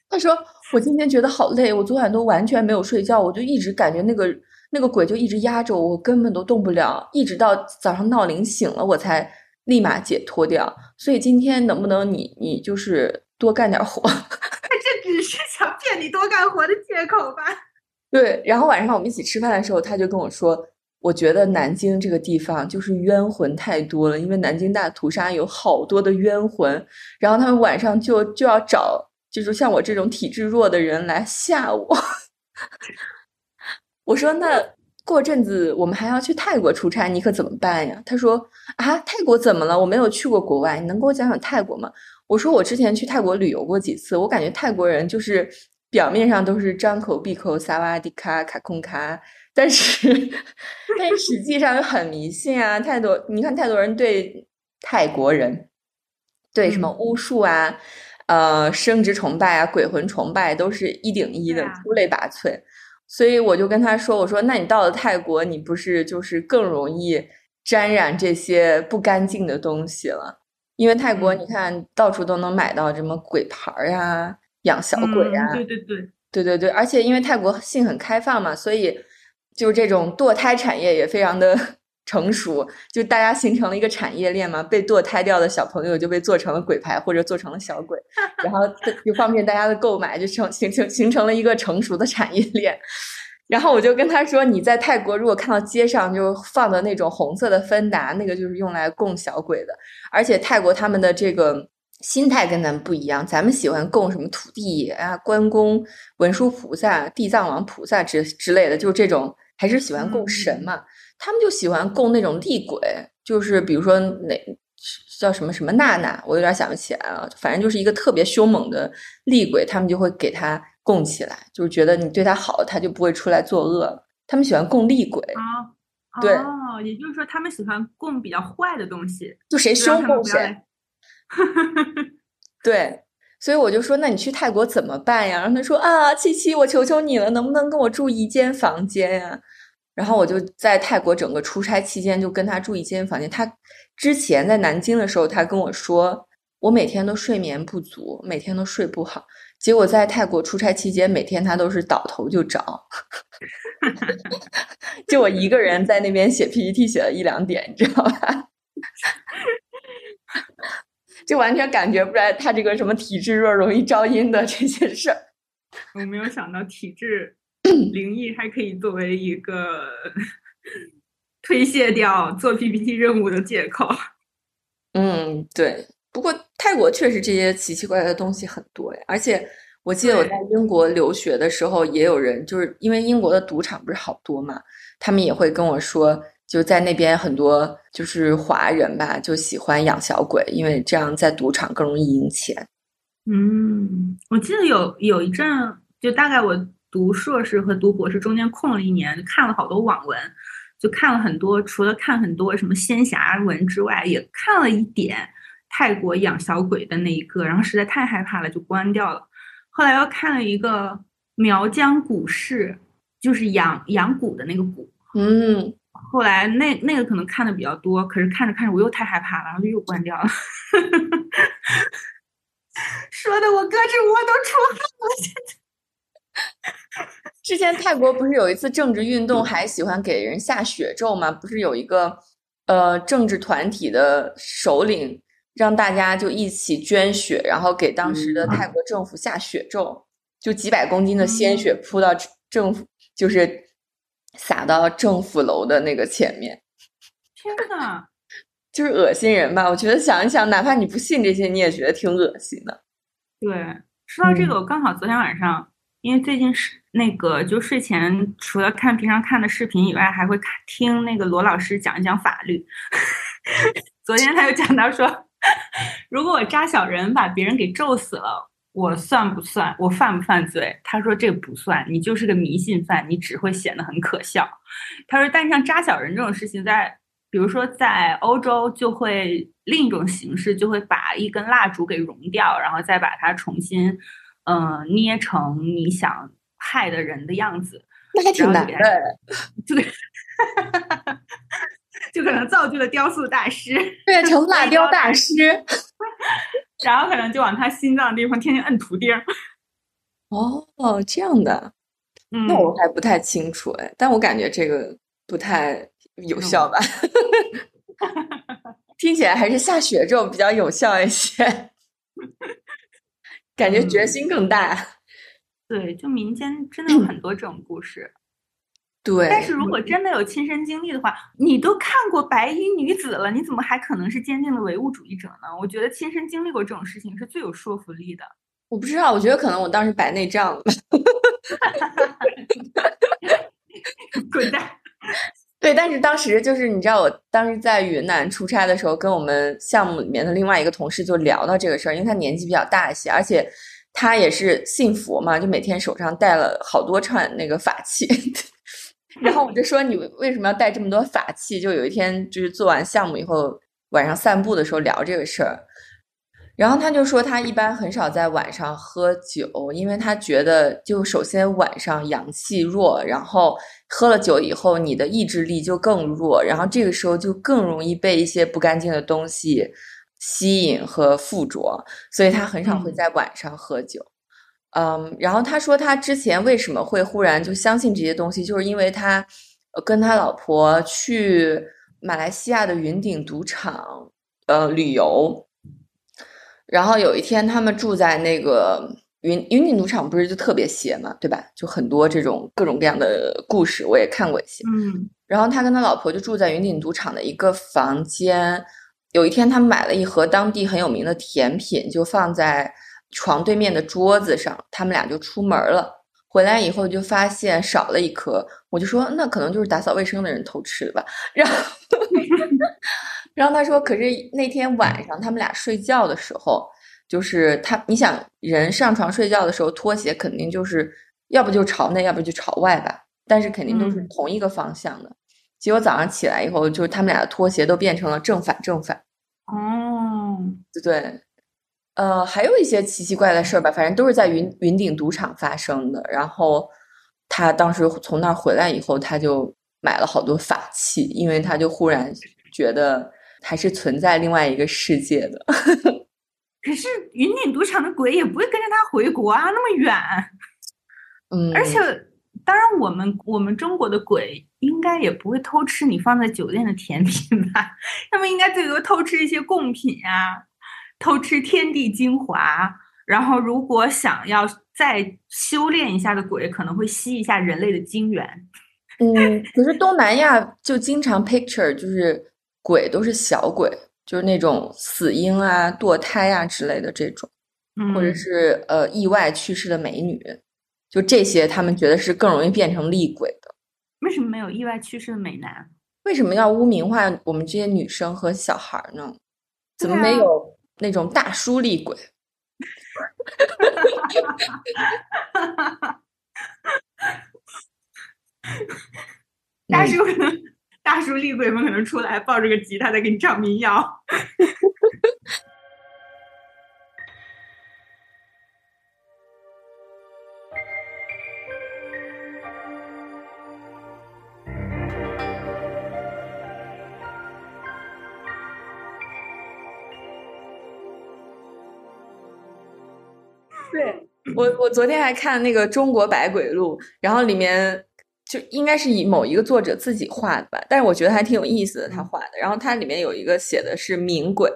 他说：“我今天觉得好累，我昨晚都完全没有睡觉，我就一直感觉那个。”那个鬼就一直压着我，我根本都动不了，一直到早上闹铃醒了，我才立马解脱掉。所以今天能不能你你就是多干点活？这只是想骗你多干活的借口吧？对。然后晚上我们一起吃饭的时候，他就跟我说：“我觉得南京这个地方就是冤魂太多了，因为南京大屠杀有好多的冤魂，然后他们晚上就就要找，就是像我这种体质弱的人来吓我。”我说那过阵子我们还要去泰国出差，你可怎么办呀？他说啊，泰国怎么了？我没有去过国外，你能给我讲讲泰国吗？我说我之前去泰国旅游过几次，我感觉泰国人就是表面上都是张口闭口萨瓦迪卡卡空卡，但是但是实际上又很迷信啊。太多你看，太多人对泰国人对什么巫术啊、呃生殖崇拜啊、鬼魂崇拜都是一顶一的，出类拔萃。所以我就跟他说：“我说，那你到了泰国，你不是就是更容易沾染这些不干净的东西了？因为泰国你看到处都能买到什么鬼牌呀、养小鬼呀，对对对，对对对。而且因为泰国性很开放嘛，所以就这种堕胎产业也非常的。”成熟，就大家形成了一个产业链嘛。被堕胎掉的小朋友就被做成了鬼牌，或者做成了小鬼，然后就方便大家的购买，就成形成形成了一个成熟的产业链。然后我就跟他说：“你在泰国如果看到街上就放的那种红色的芬达，那个就是用来供小鬼的。而且泰国他们的这个心态跟咱们不一样，咱们喜欢供什么土地爷啊、关公、文殊菩萨、地藏王菩萨之之类的，就是这种还是喜欢供神嘛。”他们就喜欢供那种厉鬼，就是比如说哪叫什么什么娜娜，我有点想不起来了。反正就是一个特别凶猛的厉鬼，他们就会给他供起来，就是觉得你对他好，他就不会出来作恶。他们喜欢供厉鬼啊，对，哦，也就是说他们喜欢供比较坏的东西，就谁凶供谁。对，所以我就说，那你去泰国怎么办呀？然后他说啊，七七，我求求你了，能不能跟我住一间房间呀？然后我就在泰国整个出差期间就跟他住一间房间。他之前在南京的时候，他跟我说我每天都睡眠不足，每天都睡不好。结果在泰国出差期间，每天他都是倒头就着，就我一个人在那边写 PPT 写了一两点，你知道吧？就完全感觉不出来他这个什么体质弱、容易招阴的这些事儿。我没有想到体质 灵异还可以作为一个推卸掉做 PPT 任务的借口。嗯，对。不过泰国确实这些奇奇怪怪的东西很多呀，而且我记得我在英国留学的时候，也有人就是因为英国的赌场不是好多嘛，他们也会跟我说，就在那边很多就是华人吧，就喜欢养小鬼，因为这样在赌场更容易赢钱。嗯，我记得有有一阵，就大概我读硕士和读博士中间空了一年，看了好多网文，就看了很多，除了看很多什么仙侠文之外，也看了一点。泰国养小鬼的那一个，然后实在太害怕了，就关掉了。后来又看了一个苗疆古市，就是养养蛊的那个蛊。嗯，后来那那个可能看的比较多，可是看着看着我又太害怕了，然后就又关掉了。说的我胳肢窝都出汗了。现在，之前泰国不是有一次政治运动，还喜欢给人下血咒吗？不是有一个呃政治团体的首领。让大家就一起捐血，然后给当时的泰国政府下血咒，就几百公斤的鲜血扑到政府，就是洒到政府楼的那个前面。天呐，就是恶心人吧？我觉得想一想，哪怕你不信这些，你也觉得挺恶心的。对，说到这个，我刚好昨天晚上，因为最近是那个，就睡前除了看平常看的视频以外，还会看听那个罗老师讲一讲法律。昨天他又讲到说。如果我扎小人把别人给咒死了，我算不算？我犯不犯罪？他说这不算，你就是个迷信犯，你只会显得很可笑。他说，但像扎小人这种事情，在比如说在欧洲，就会另一种形式，就会把一根蜡烛给融掉，然后再把它重新，嗯，捏成你想害的人的样子。那还挺难的，对。就可能造就了雕塑大师，变 成蜡雕大师，然后可能就往他心脏的地方天天摁图钉。哦，这样的，那我还不太清楚哎，但我感觉这个不太有效吧？听起来还是下雪这种比较有效一些，感觉决心更大。对，就民间真的有很多这种故事。对，但是如果真的有亲身经历的话，你都看过白衣女子了，你怎么还可能是坚定的唯物主义者呢？我觉得亲身经历过这种事情是最有说服力的。我不知道，我觉得可能我当时白内障了。滚蛋！对，但是当时就是你知道，我当时在云南出差的时候，跟我们项目里面的另外一个同事就聊到这个事儿，因为他年纪比较大一些，而且他也是信佛嘛，就每天手上戴了好多串那个法器。然后我就说你为什么要带这么多法器？就有一天就是做完项目以后晚上散步的时候聊这个事儿，然后他就说他一般很少在晚上喝酒，因为他觉得就首先晚上阳气弱，然后喝了酒以后你的意志力就更弱，然后这个时候就更容易被一些不干净的东西吸引和附着，所以他很少会在晚上喝酒。嗯，然后他说他之前为什么会忽然就相信这些东西，就是因为他跟他老婆去马来西亚的云顶赌场呃旅游，然后有一天他们住在那个云云顶赌场，不是就特别邪嘛，对吧？就很多这种各种各样的故事，我也看过一些。嗯，然后他跟他老婆就住在云顶赌场的一个房间，有一天他买了一盒当地很有名的甜品，就放在。床对面的桌子上，他们俩就出门了。回来以后就发现少了一颗，我就说那可能就是打扫卫生的人偷吃的吧。然后，然后他说，可是那天晚上他们俩睡觉的时候，就是他，你想人上床睡觉的时候，拖鞋肯定就是要不就朝内，要不就朝外吧，但是肯定都是同一个方向的。结果早上起来以后，就是他们俩的拖鞋都变成了正反正反。哦，对对。呃，还有一些奇奇怪怪的事儿吧，反正都是在云云顶赌场发生的。然后他当时从那儿回来以后，他就买了好多法器，因为他就忽然觉得还是存在另外一个世界的。可是云顶赌场的鬼也不会跟着他回国啊，那么远。嗯，而且，当然，我们我们中国的鬼应该也不会偷吃你放在酒店的甜品吧？他们应该最多偷吃一些贡品啊，偷吃天地精华。然后，如果想要再修炼一下的鬼，可能会吸一下人类的精元。嗯，可是东南亚就经常 picture 就是鬼都是小鬼，就是那种死婴啊、堕胎啊之类的这种，嗯，或者是呃意外去世的美女，就这些他们觉得是更容易变成厉鬼的。为什么没有意外去世的美男？为什么要污名化我们这些女生和小孩呢？怎么没有那种大叔厉鬼？大嗯叔可能，大叔厉鬼们可能出来抱着个吉他在给你唱民谣。对我，我昨天还看那个《中国百鬼录》，然后里面就应该是以某一个作者自己画的吧，但是我觉得还挺有意思的，他画的。然后它里面有一个写的是冥鬼，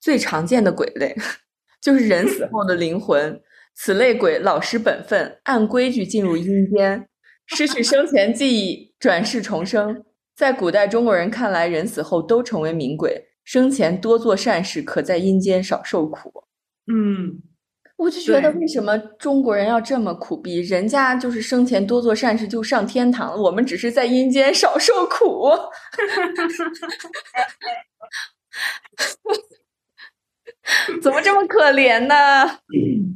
最常见的鬼类 就是人死后的灵魂，此类鬼老实本分，按规矩进入阴间，失去生前记忆，转世重生。在古代中国人看来，人死后都成为冥鬼，生前多做善事，可在阴间少受苦。嗯，我就觉得为什么中国人要这么苦逼？人家就是生前多做善事就上天堂了，我们只是在阴间少受苦。怎么这么可怜呢？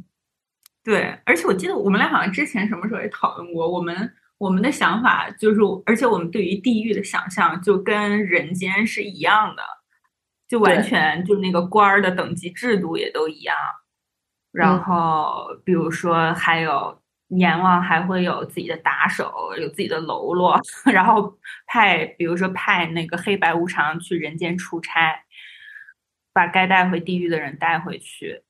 对，而且我记得我们俩好像之前什么时候也讨论过，我们我们的想法就是，而且我们对于地狱的想象就跟人间是一样的，就完全就那个官儿的等级制度也都一样。然嗯后比如说还有阎王还会有自己的打手，有自己的喽啰，然后派比如说派那个黑白无常去人间出差，把该带回地狱的人带回去。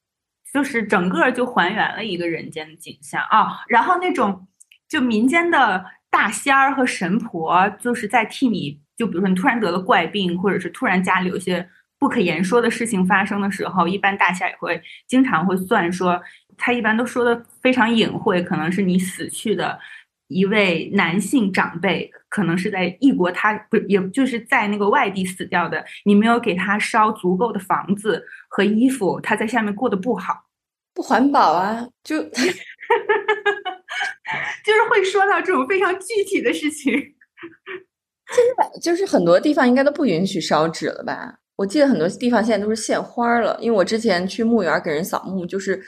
就是整个就还原了一个人间的景象啊、然后那种就民间的大仙儿和神婆，就是在替你，就比如说你突然得了怪病，或者是突然家里有些不可言说的事情发生的时候，一般大仙儿也会经常会算说，他一般都说的非常隐晦，可能是你死去的一位男性长辈，可能是在异国他不也就是在那个外地死掉的，你没有给他烧足够的房子和衣服，他在下面过得不好。不环保啊！就 就是会说到这种非常具体的事情。就是很多地方应该都不允许烧纸了吧？我记得很多地方现在都是献花儿了，因为我之前去墓园给人扫墓，就是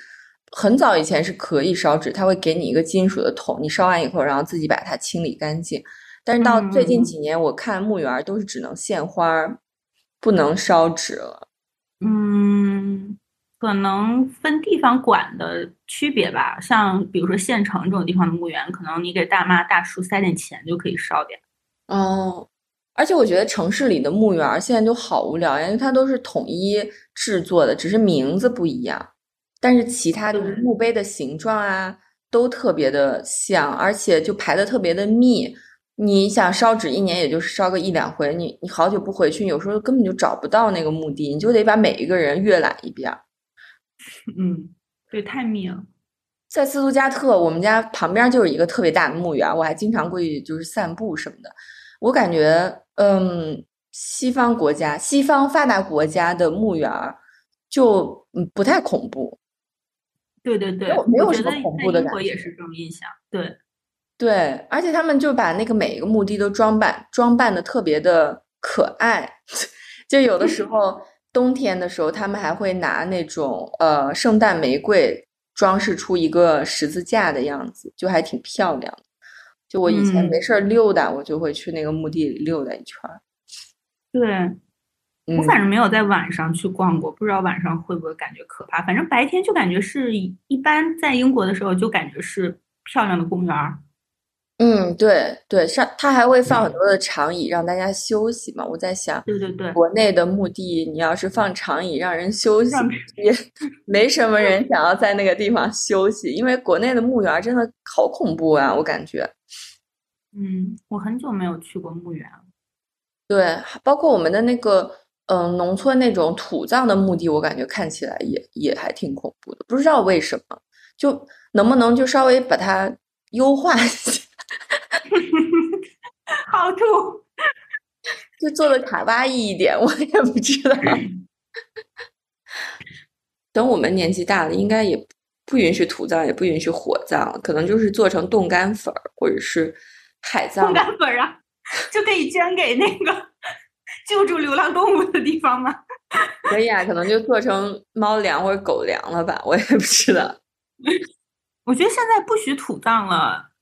很早以前是可以烧纸，他会给你一个金属的桶，你烧完以后，然后自己把它清理干净。但是到最近嗯几年，我看墓园都是只能献花儿，不能烧纸了。嗯，可能分地方管的区别吧。像比如说县城这种地方的墓园，可能你给大妈大叔塞点钱就可以烧点。哦，而且我觉得城市里的墓园现在就好无聊呀，因为它都是统一制作的，只是名字不一样，但是其他就是墓碑的形状啊都特别的像，而且就排的特别的密。你想烧纸，一年也就是烧个一两回，你你好久不回去，有时候根本就找不到那个墓地，你就得把每一个人阅览一遍。嗯，对，太密了。在斯图加特，我们家旁边就是一个特别大的墓园，我还经常过去就是散步什么的。我感觉，嗯，西方国家、西方发达国家的墓园儿就嗯不太恐怖，对对对，没有什么恐怖的感觉英国也是这种印象。对，对，而且他们就把那个每一个墓地都装扮装扮的特别的可爱，就有的时候冬天的时候，他们还会拿那种呃圣诞玫瑰装饰出一个十字架的样子，就还挺漂亮的。就我以前嗯没事儿溜达，我就会去那个墓地里溜达一圈儿。对，嗯我反正没有在晚上去逛过，不知道晚上会不会感觉可怕。反正白天就感觉是一一般，在英国的时候就感觉是漂亮的公园儿。嗯，对对，上他还会放很多的长椅让大家休息嘛。我在想，对对对，国内的墓地，你要是放长椅让人休息，也没什么人想要在那个地方休息，因为国内的墓园真的好恐怖啊，我感觉。嗯，我很久没有去过墓园了。对，包括我们的那个，嗯、农村那种土葬的墓地，我感觉看起来也也还挺恐怖的，不知道为什么，就能不能就稍微把它优化一下，好吐。就做的卡哇伊一点，我也不知道。等我们年纪大了，应该也不允许土葬，也不允许火葬了，可能就是做成冻干粉儿或者是海葬冻。干粉儿啊，就可以捐给那个 救助流浪动物的地方吗？可以啊，可能就做成猫粮或者狗粮了吧，我也不知道。我觉得现在不许土葬了，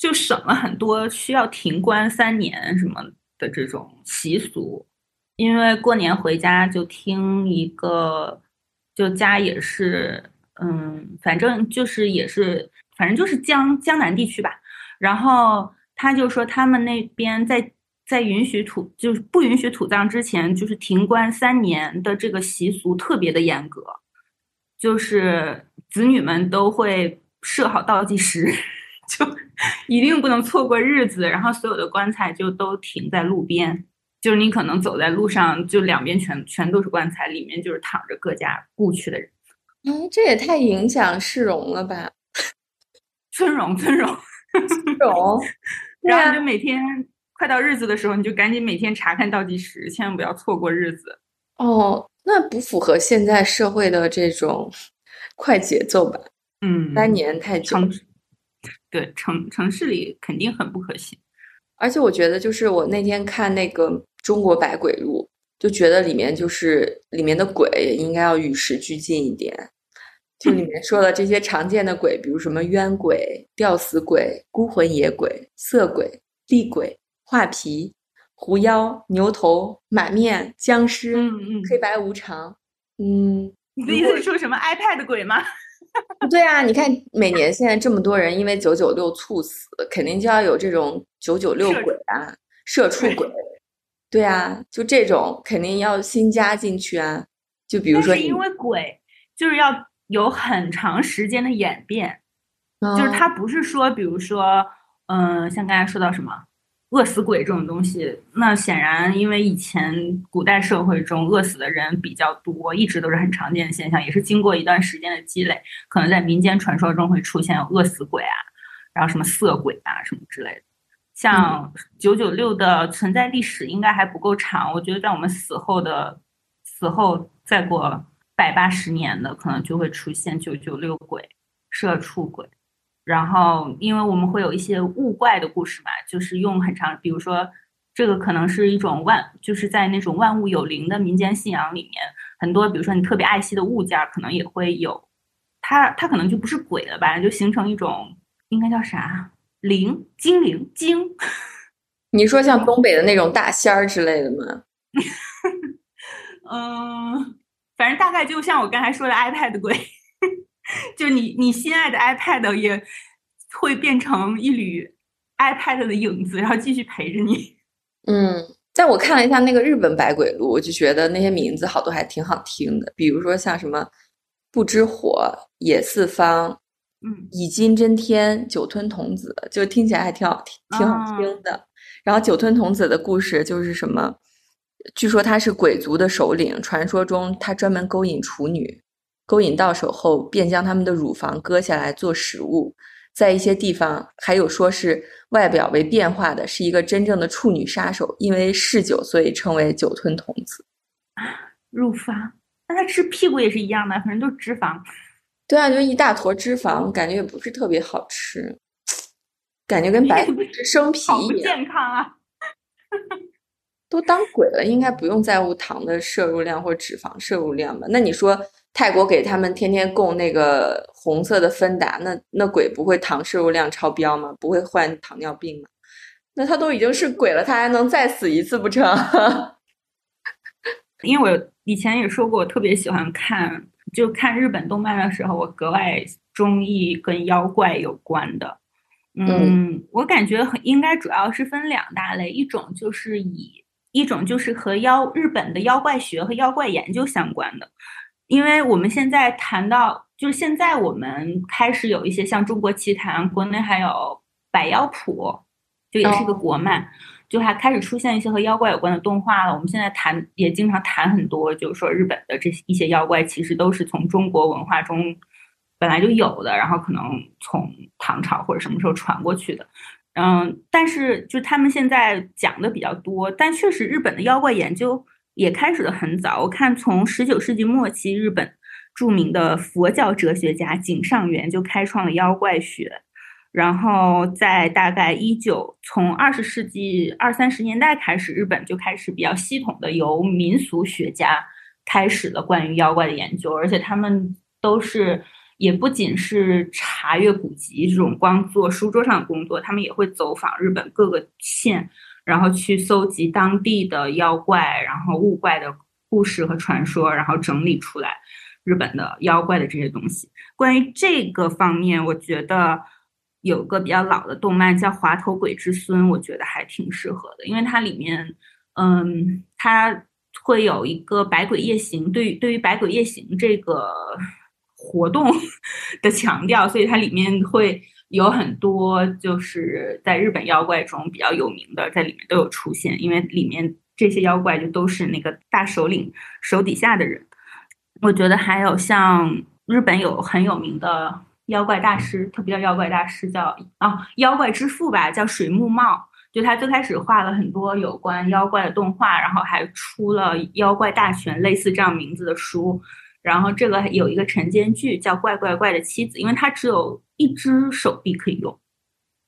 就省了很多需要停棺三年什么的这种习俗。因为过年回家就听一个，就家也是，嗯，反正就是也是，反正就是江江南地区吧。然后他就说他们那边在在允许土，就是不允许土葬之前，就是停棺三年的这个习俗特别的严格。就是子女们都会设好倒计时，就一定不能错过日子，然后所有的棺材就都停在路边，就是你可能走在路上，就两边全全都是棺材，里面就是躺着各家故去的人，嗯，这也太影响市容了吧？尊荣尊荣，市容，对啊然后你就每天快到日子的时候，你就赶紧每天查看倒计时，千万不要错过日子。哦，那不符合现在社会的这种快节奏吧？嗯，三年太久，城对城城市里肯定很不可行。而且我觉得，就是我那天看那个《中国百鬼录》，就觉得里面就是里面的鬼也应该要与时俱进一点。就里面说的这些常见的鬼，比如什么冤鬼、吊死鬼、孤魂野鬼、色鬼、厉鬼、画皮、狐妖、牛头、马面、僵尸、嗯嗯，黑白无常。嗯，你的意思是说什么 iPad 鬼吗？对啊，你看每年现在这么多人因为九九六猝死，肯定就要有这种九九六鬼啊、社畜鬼。对啊，就这种肯定要新加进去啊。就比如说因为鬼就是要有很长时间的演变，就是嗯它不是说，比如说，嗯、像刚才说到什么饿死鬼这种东西，那显然因为以前古代社会中饿死的人比较多，一直都是很常见的现象，也是经过一段时间的积累，可能在民间传说中会出现饿死鬼啊，然后什么色鬼啊什么之类的。像九九六的存在历史应该还不够长，我觉得在我们死后的死后再过百八十年的，可能就会出现九九六鬼、社畜鬼。然后，因为我们会有一些物怪的故事嘛，就是用很长，比如说这个可能是一种万，就是在那种万物有灵的民间信仰里面，很多比如说你特别爱惜的物件儿，可能也会有，它它可能就不是鬼了吧，就形成一种应该叫啥？灵、精灵、精，你说像东北的那种大仙儿之类的吗？嗯，反正大概就像我刚才说的 iPad 鬼，就你你心爱的 iPad 也会变成一缕 iPad 的影子，然后继续陪着你。嗯，但我看了一下那个日本百鬼录，我就觉得那些名字好多还挺好听的，比如说像什么不知火、野四方、嗯以金真天、九吞童子，就听起来还挺好听，挺好啊听的。然后酒吞童子的故事就是什么，据说他是鬼族的首领，传说中他专门勾引处女，勾引到手后便将他们的乳房割下来做食物。在一些地方还有说是外表为变化的，是一个真正的处女杀手，因为嗜酒，所以称为酒吞童子。乳房，那他吃屁股也是一样的，反正都是脂肪。对啊，就一大坨脂肪，感觉也不是特别好吃，感觉跟白 生皮一样。健康啊！都当鬼了，应该不用在乎糖的摄入量或脂肪摄入量吧？那你说泰国给他们天天供那个红色的芬达，那那鬼不会糖摄入量超标吗？不会患糖尿病吗？那他都已经是鬼了，他还能再死一次不成？因为我以前也说过，我特别喜欢看，就看日本动漫的时候，我格外中意跟妖怪有关的。嗯，我感觉很应该主要是分两大类，一种就是以一种就是和妖日本的妖怪学和妖怪研究相关的，因为我们现在谈到就是现在我们开始有一些像中国奇谭，国内还有百妖谱，就也是个国漫，就还开始出现一些和妖怪有关的动画了。我们现在谈也经常谈很多，就是说日本的这些一些妖怪其实都是从中国文化中。本来就有的，然后可能从唐朝或者什么时候传过去的，嗯，但是就他们现在讲的比较多，但确实日本的妖怪研究也开始的很早。我看从十九世纪末期，日本著名的佛教哲学家井上源就开创了妖怪学，然后在大概一九从二十世纪二三十年代开始，日本就开始比较系统的由民俗学家开始了关于妖怪的研究，而且他们都是。也不仅是查阅古籍这种光做书桌上的工作，他们也会走访日本各个县，然后去搜集当地的妖怪，然后物怪的故事和传说，然后整理出来日本的妖怪的这些东西。关于这个方面，我觉得有个比较老的动漫叫《滑头鬼之孙》，我觉得还挺适合的，因为它里面，嗯，它会有一个百鬼夜行。对于对于百鬼夜行这个。活动 的强调，所以它里面会有很多就是在日本妖怪中比较有名的，在里面都有出现。因为里面这些妖怪就都是那个大首领手底下的人。我觉得还有像日本有很有名的妖怪大师，特别叫妖怪大师叫啊妖怪之父吧，叫水木茂。就他最开始画了很多有关妖怪的动画，然后还出了《妖怪大全》类似这样名字的书。然后这个有一个晨间剧叫《怪怪怪的妻子》，因为他只有一只手臂可以用，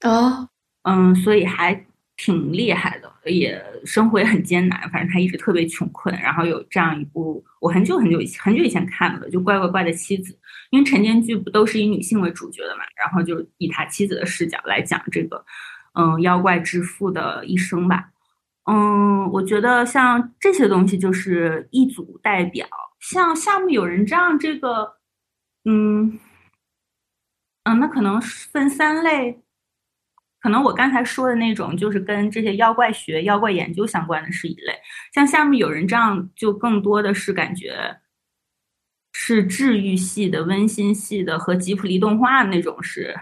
哦，嗯，所以还挺厉害的，也生活也很艰难。反正他一直特别穷困。然后有这样一部，我很久很久以前很久以前看的，就《怪怪怪的妻子》，因为晨间剧不都是以女性为主角的嘛，然后就以他妻子的视角来讲这个，嗯，妖怪之父的一生吧。嗯，我觉得像这些东西就是一组代表。像夏目友人帐这个，嗯，嗯，那可能分三类，可能我刚才说的那种就是跟这些妖怪学、妖怪研究相关的是一类，像夏目友人帐就更多的是感觉是治愈系的、温馨系的和吉普力动画那种是。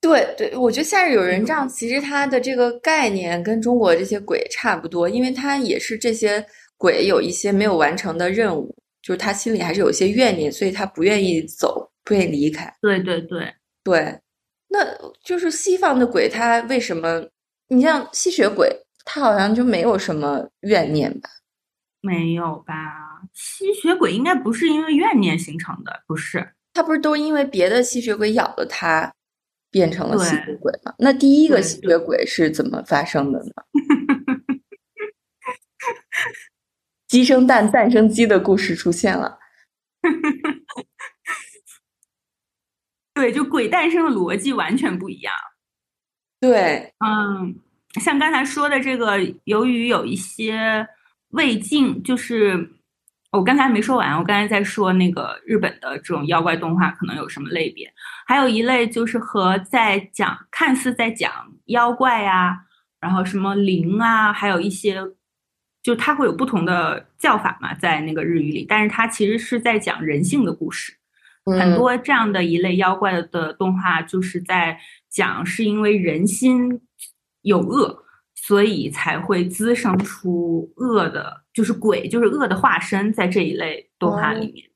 对对，我觉得夏日友人帐其实它的这个概念跟中国这些鬼差不多，因为它也是这些鬼有一些没有完成的任务。就是他心里还是有些怨念，所以他不愿意走，不愿意离开。对对对对，那就是西方的鬼，他为什么？你像吸血鬼，他好像就没有什么怨念吧？没有吧？吸血鬼应该不是因为怨念形成的，不是？他不是都因为别的吸血鬼咬了他，变成了吸血鬼吗？那第一个吸血鬼是怎么发生的呢？鸡生蛋，蛋生鸡的故事出现了。对，就鬼诞生的逻辑完全不一样。对，嗯，像刚才说的这个，由于有一些未尽，就是我刚才没说完，我刚才在说那个日本的这种妖怪动画可能有什么类别，还有一类就是和在讲，看似在讲妖怪呀，然后什么灵啊，还有一些。就它会有不同的叫法嘛，在那个日语里，但是它其实是在讲人性的故事。很多这样的一类妖怪的动画，就是在讲是因为人心有恶，所以才会滋生出恶的，就是鬼，就是恶的化身。在这一类动画里面，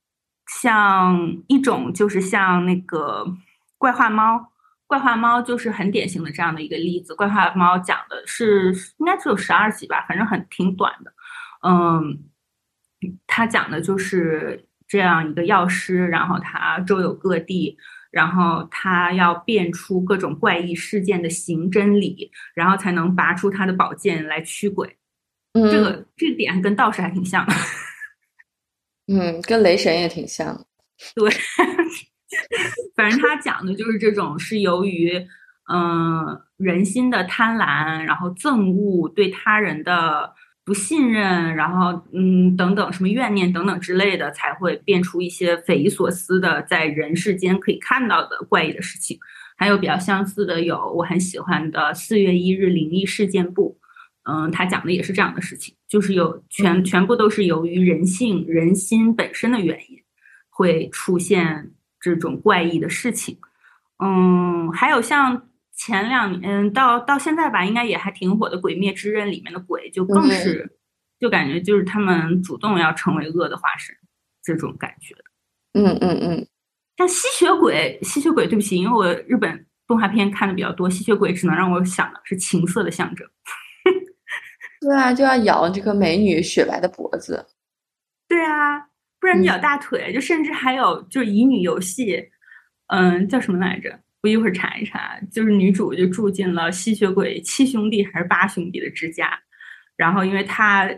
像一种就是像那个怪画猫。怪画猫就是很典型的这样的一个例子。怪画猫讲的是应该只有十二集吧，反正很挺短的。嗯，它讲的就是这样一个药师，然后他周游各地，然后他要变出各种怪异事件的刑真理，然后才能拔出他的宝剑来驱鬼。嗯这个这个点跟道士还挺像的。嗯，跟雷神也挺像。对。反正他讲的就是这种，是由于嗯人心的贪婪，然后憎恶对他人的不信任，然后嗯等等什么怨念等等之类的，才会变出一些匪夷所思的在人世间可以看到的怪异的事情。还有比较相似的有我很喜欢的《四月一日灵异事件簿》，嗯，他讲的也是这样的事情，就是有全全部都是由于人性、人心本身的原因会出现这种怪异的事情。嗯，还有像前两年，嗯，到到现在吧，应该也还挺火的《鬼灭之刃》里面的鬼，就更是就感觉就是他们主动要成为恶的化身这种感觉。嗯嗯嗯。像吸血鬼，吸血鬼，对不起，因为我日本动画片看的比较多，吸血鬼只能让我想的是情色的象征。对啊，就要咬这个美女雪白的脖子。对啊，不然你咬大腿，就甚至还有就是乙女游戏，嗯，叫什么来着？我一会儿查一查。就是女主就住进了吸血鬼七兄弟还是八兄弟的之家，然后因为她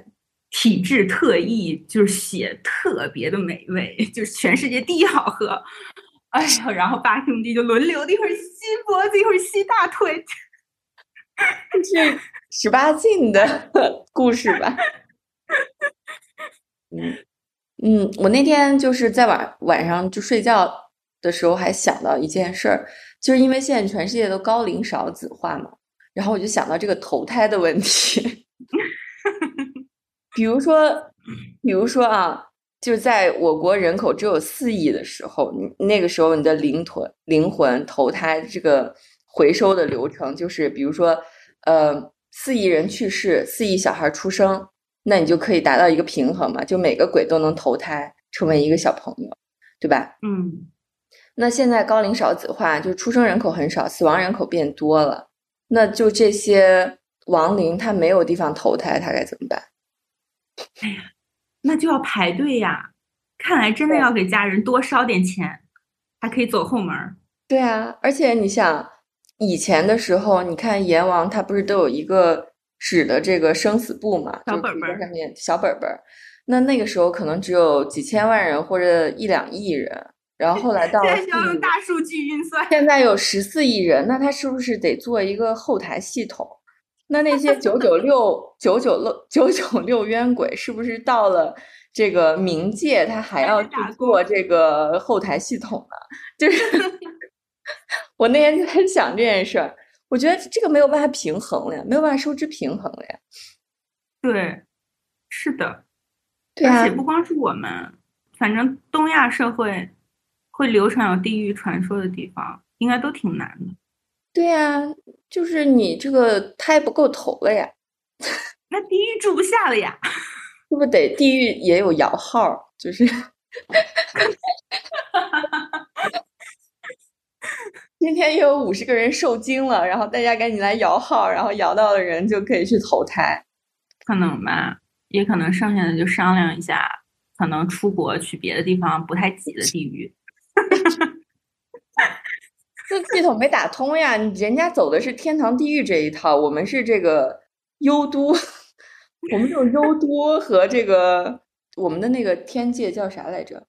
体质特异，就是血特别的美味，就是全世界第一好喝。哎呀，然后八兄弟就轮流的，一会儿吸脖子，一会儿吸大腿，是十八禁的故事吧？嗯嗯，我那天就是在晚晚上就睡觉的时候，还想到一件事儿，就是因为现在全世界都高龄少子化嘛，然后我就想到这个投胎的问题。比如说，比如说啊，就在我国人口只有四亿的时候，那个时候你的灵魂灵魂投胎这个回收的流程，就是比如说，呃，四亿人去世，四亿小孩出生，那你就可以达到一个平衡嘛，就每个鬼都能投胎成为一个小朋友，对吧？嗯。那现在高龄少子化，就出生人口很少，死亡人口变多了，那就这些亡灵他没有地方投胎，他该怎么办？哎呀，那就要排队呀！看来真的要给家人多烧点钱，还可以走后门。对啊，而且你想，以前的时候，你看阎王他不是都有一个纸的这个生死簿嘛，小本本上面小本本。那那个时候可能只有几千万人或者一两亿人，然后后来到现在要用大数据运算，现在有十四亿人，那他是不是得做一个后台系统？那那些九九六九九六九九六冤鬼，是不是到了这个冥界，他还要去做这个后台系统呢？就是 我那天就在想这件事儿，我觉得这个没有办法平衡了呀，没有办法收支平衡了呀。对，是的，对而且不光是我们，反正东亚社会会流传有地狱传说的地方，应该都挺难的。对呀，就是你这个胎不够投了呀，那地狱住不下了呀，是不是得地狱也有摇号？就是，今天又有五十个人受惊了，然后大家赶紧来摇号，然后摇到的人就可以去投胎，可能吧，也可能剩下的就商量一下，可能出国去别的地方不太挤的地域。这系统没打通呀！人家走的是天堂地狱这一套，我们是这个幽都，我们这种幽都和这个我们的那个天界叫啥来着？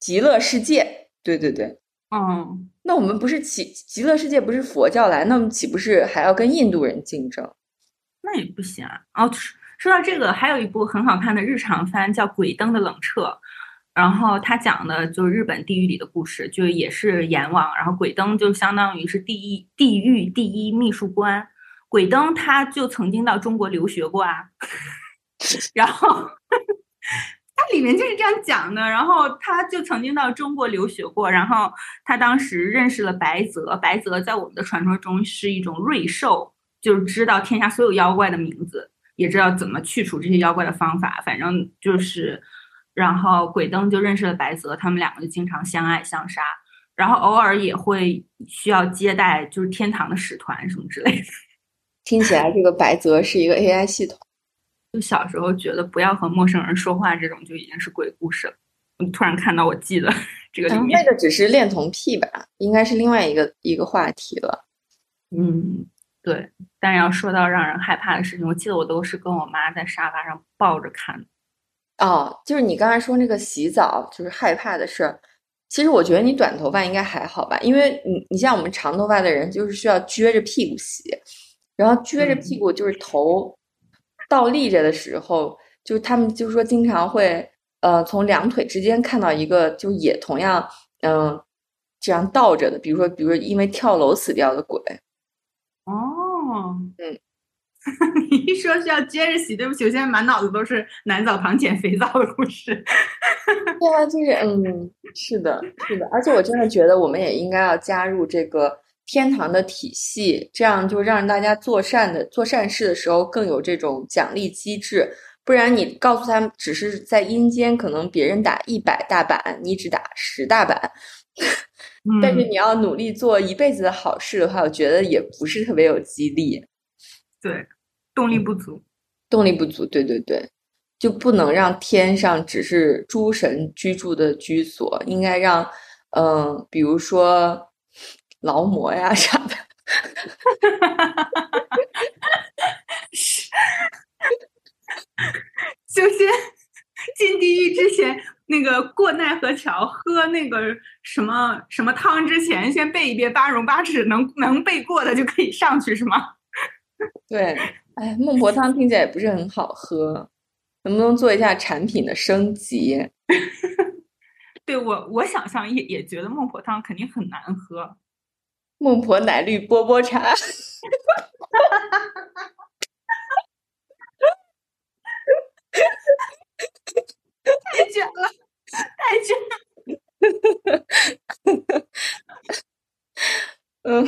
极乐世界，对对对，嗯，那我们不是极极乐世界不是佛教来，那我们岂不是还要跟印度人竞争？那也不行啊！哦，说到这个，还有一部很好看的日常番叫《鬼灯的冷彻》。然后他讲的就是日本地狱里的故事，就也是阎王，然后鬼灯就相当于是第一地狱第一秘书官。鬼灯他就曾经到中国留学过啊，然后他里面就是这样讲的。然后他就曾经到中国留学过，然后他当时认识了白泽，白泽在我们的传说中是一种瑞兽，就是知道天下所有妖怪的名字，也知道怎么去除这些妖怪的方法，反正就是。然后鬼灯就认识了白泽，他们两个就经常相爱相杀，然后偶尔也会需要接待就是天堂的使团什么之类的。听起来这个白泽是一个 AI 系统。就小时候觉得不要和陌生人说话这种就已经是鬼故事了。突然看到我记得 这个里面，那个只是恋童癖吧，应该是另外一个一个话题了。嗯，对。但是要说到让人害怕的事情，我记得我都是跟我妈在沙发上抱着看的。哦，就是你刚才说那个洗澡就是害怕的事儿，其实我觉得你短头发应该还好吧，因为你你像我们长头发的人就是需要撅着屁股洗，然后撅着屁股就是头倒立着的时候，就是他们就说经常会呃从两腿之间看到一个就也同样嗯这样倒着的，比如说，比如说因为跳楼死掉的鬼。哦，嗯，你一说是要接着洗，对不起，我现在满脑子都是南澡堂捡肥皂的故事。对啊，就是嗯，是的，是的，而且我真的觉得我们也应该要加入这个天堂的体系，这样就让大家做善的做善事的时候更有这种奖励机制。不然你告诉他们，只是在阴间，可能别人打一百大板，你只打十大板。但是你要努力做一辈子的好事的话，我觉得也不是特别有激励。对，动力不足，动力不足，对对对，就不能让天上只是诸神居住的居所，应该让嗯，比如说劳模呀啥的。首先进地狱之前。那个过奈何桥喝那个什么什么汤之前，先背一遍八荣八耻，能能背过的就可以上去，是吗？对，哎，孟婆汤听起来也不是很好喝，能不能做一下产品的升级？对我，我想象也也觉得孟婆汤肯定很难喝。孟婆奶绿波波茶，太卷了。太卷了，嗯，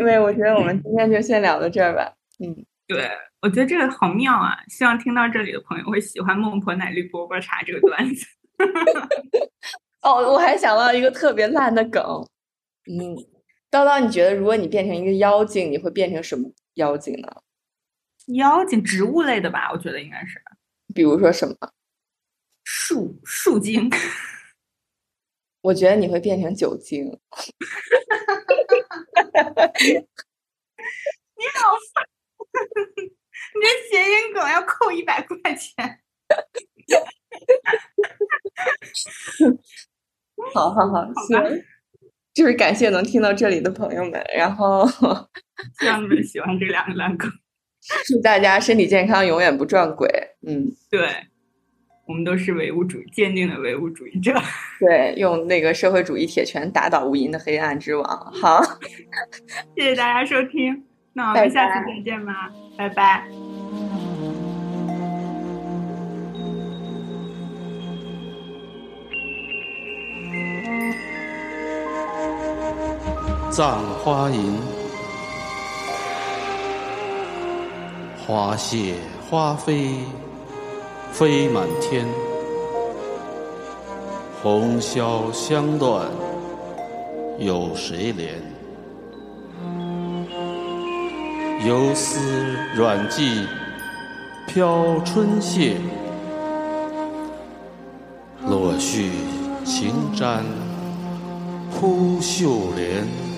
因为我觉得我们今天就先聊到这儿吧。嗯，对，我觉得这个好妙啊！希望听到这里的朋友会喜欢孟婆奶绿波波茶这个段子。哦，我还想到一个特别烂的梗。嗯，叨叨，你觉得如果你变成一个妖精，你会变成什么妖精呢？妖精，植物类的吧？我觉得应该是。比如说什么？树树精，我觉得你会变成酒精。你好烦，你这谐音梗要扣一百块钱。好好好，行，就是感谢能听到这里的朋友们，然后 希望你们喜欢这两个烂梗。祝大家身体健康，永远不撞鬼。嗯，对。我们都是唯物主义坚定的唯物主义者，对，用那个社会主义铁拳打倒无垠的黑暗之王。好，谢谢大家收听，那我们下次再见吧，拜拜。葬花吟，花谢花飞。飞满天，红消香断，有谁怜？游丝软系，飘春榭。落絮轻沾，扑绣帘。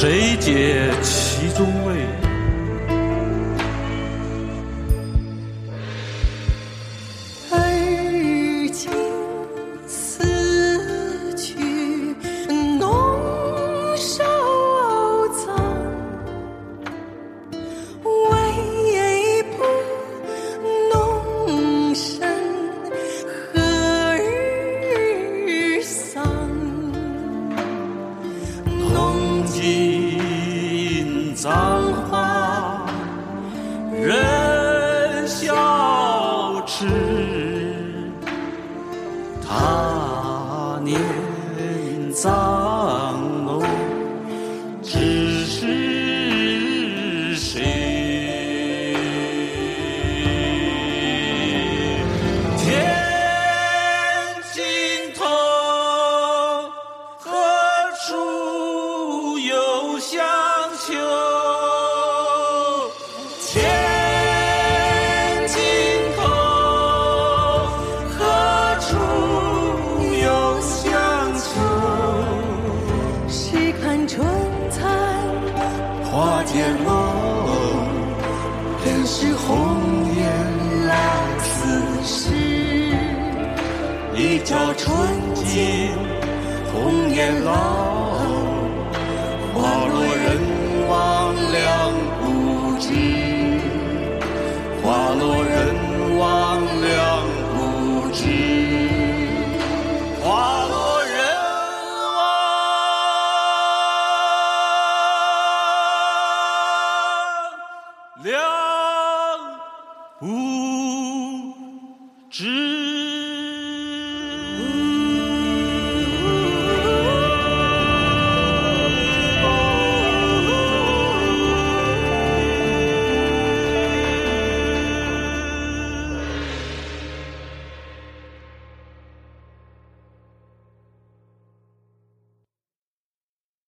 谁解其中味？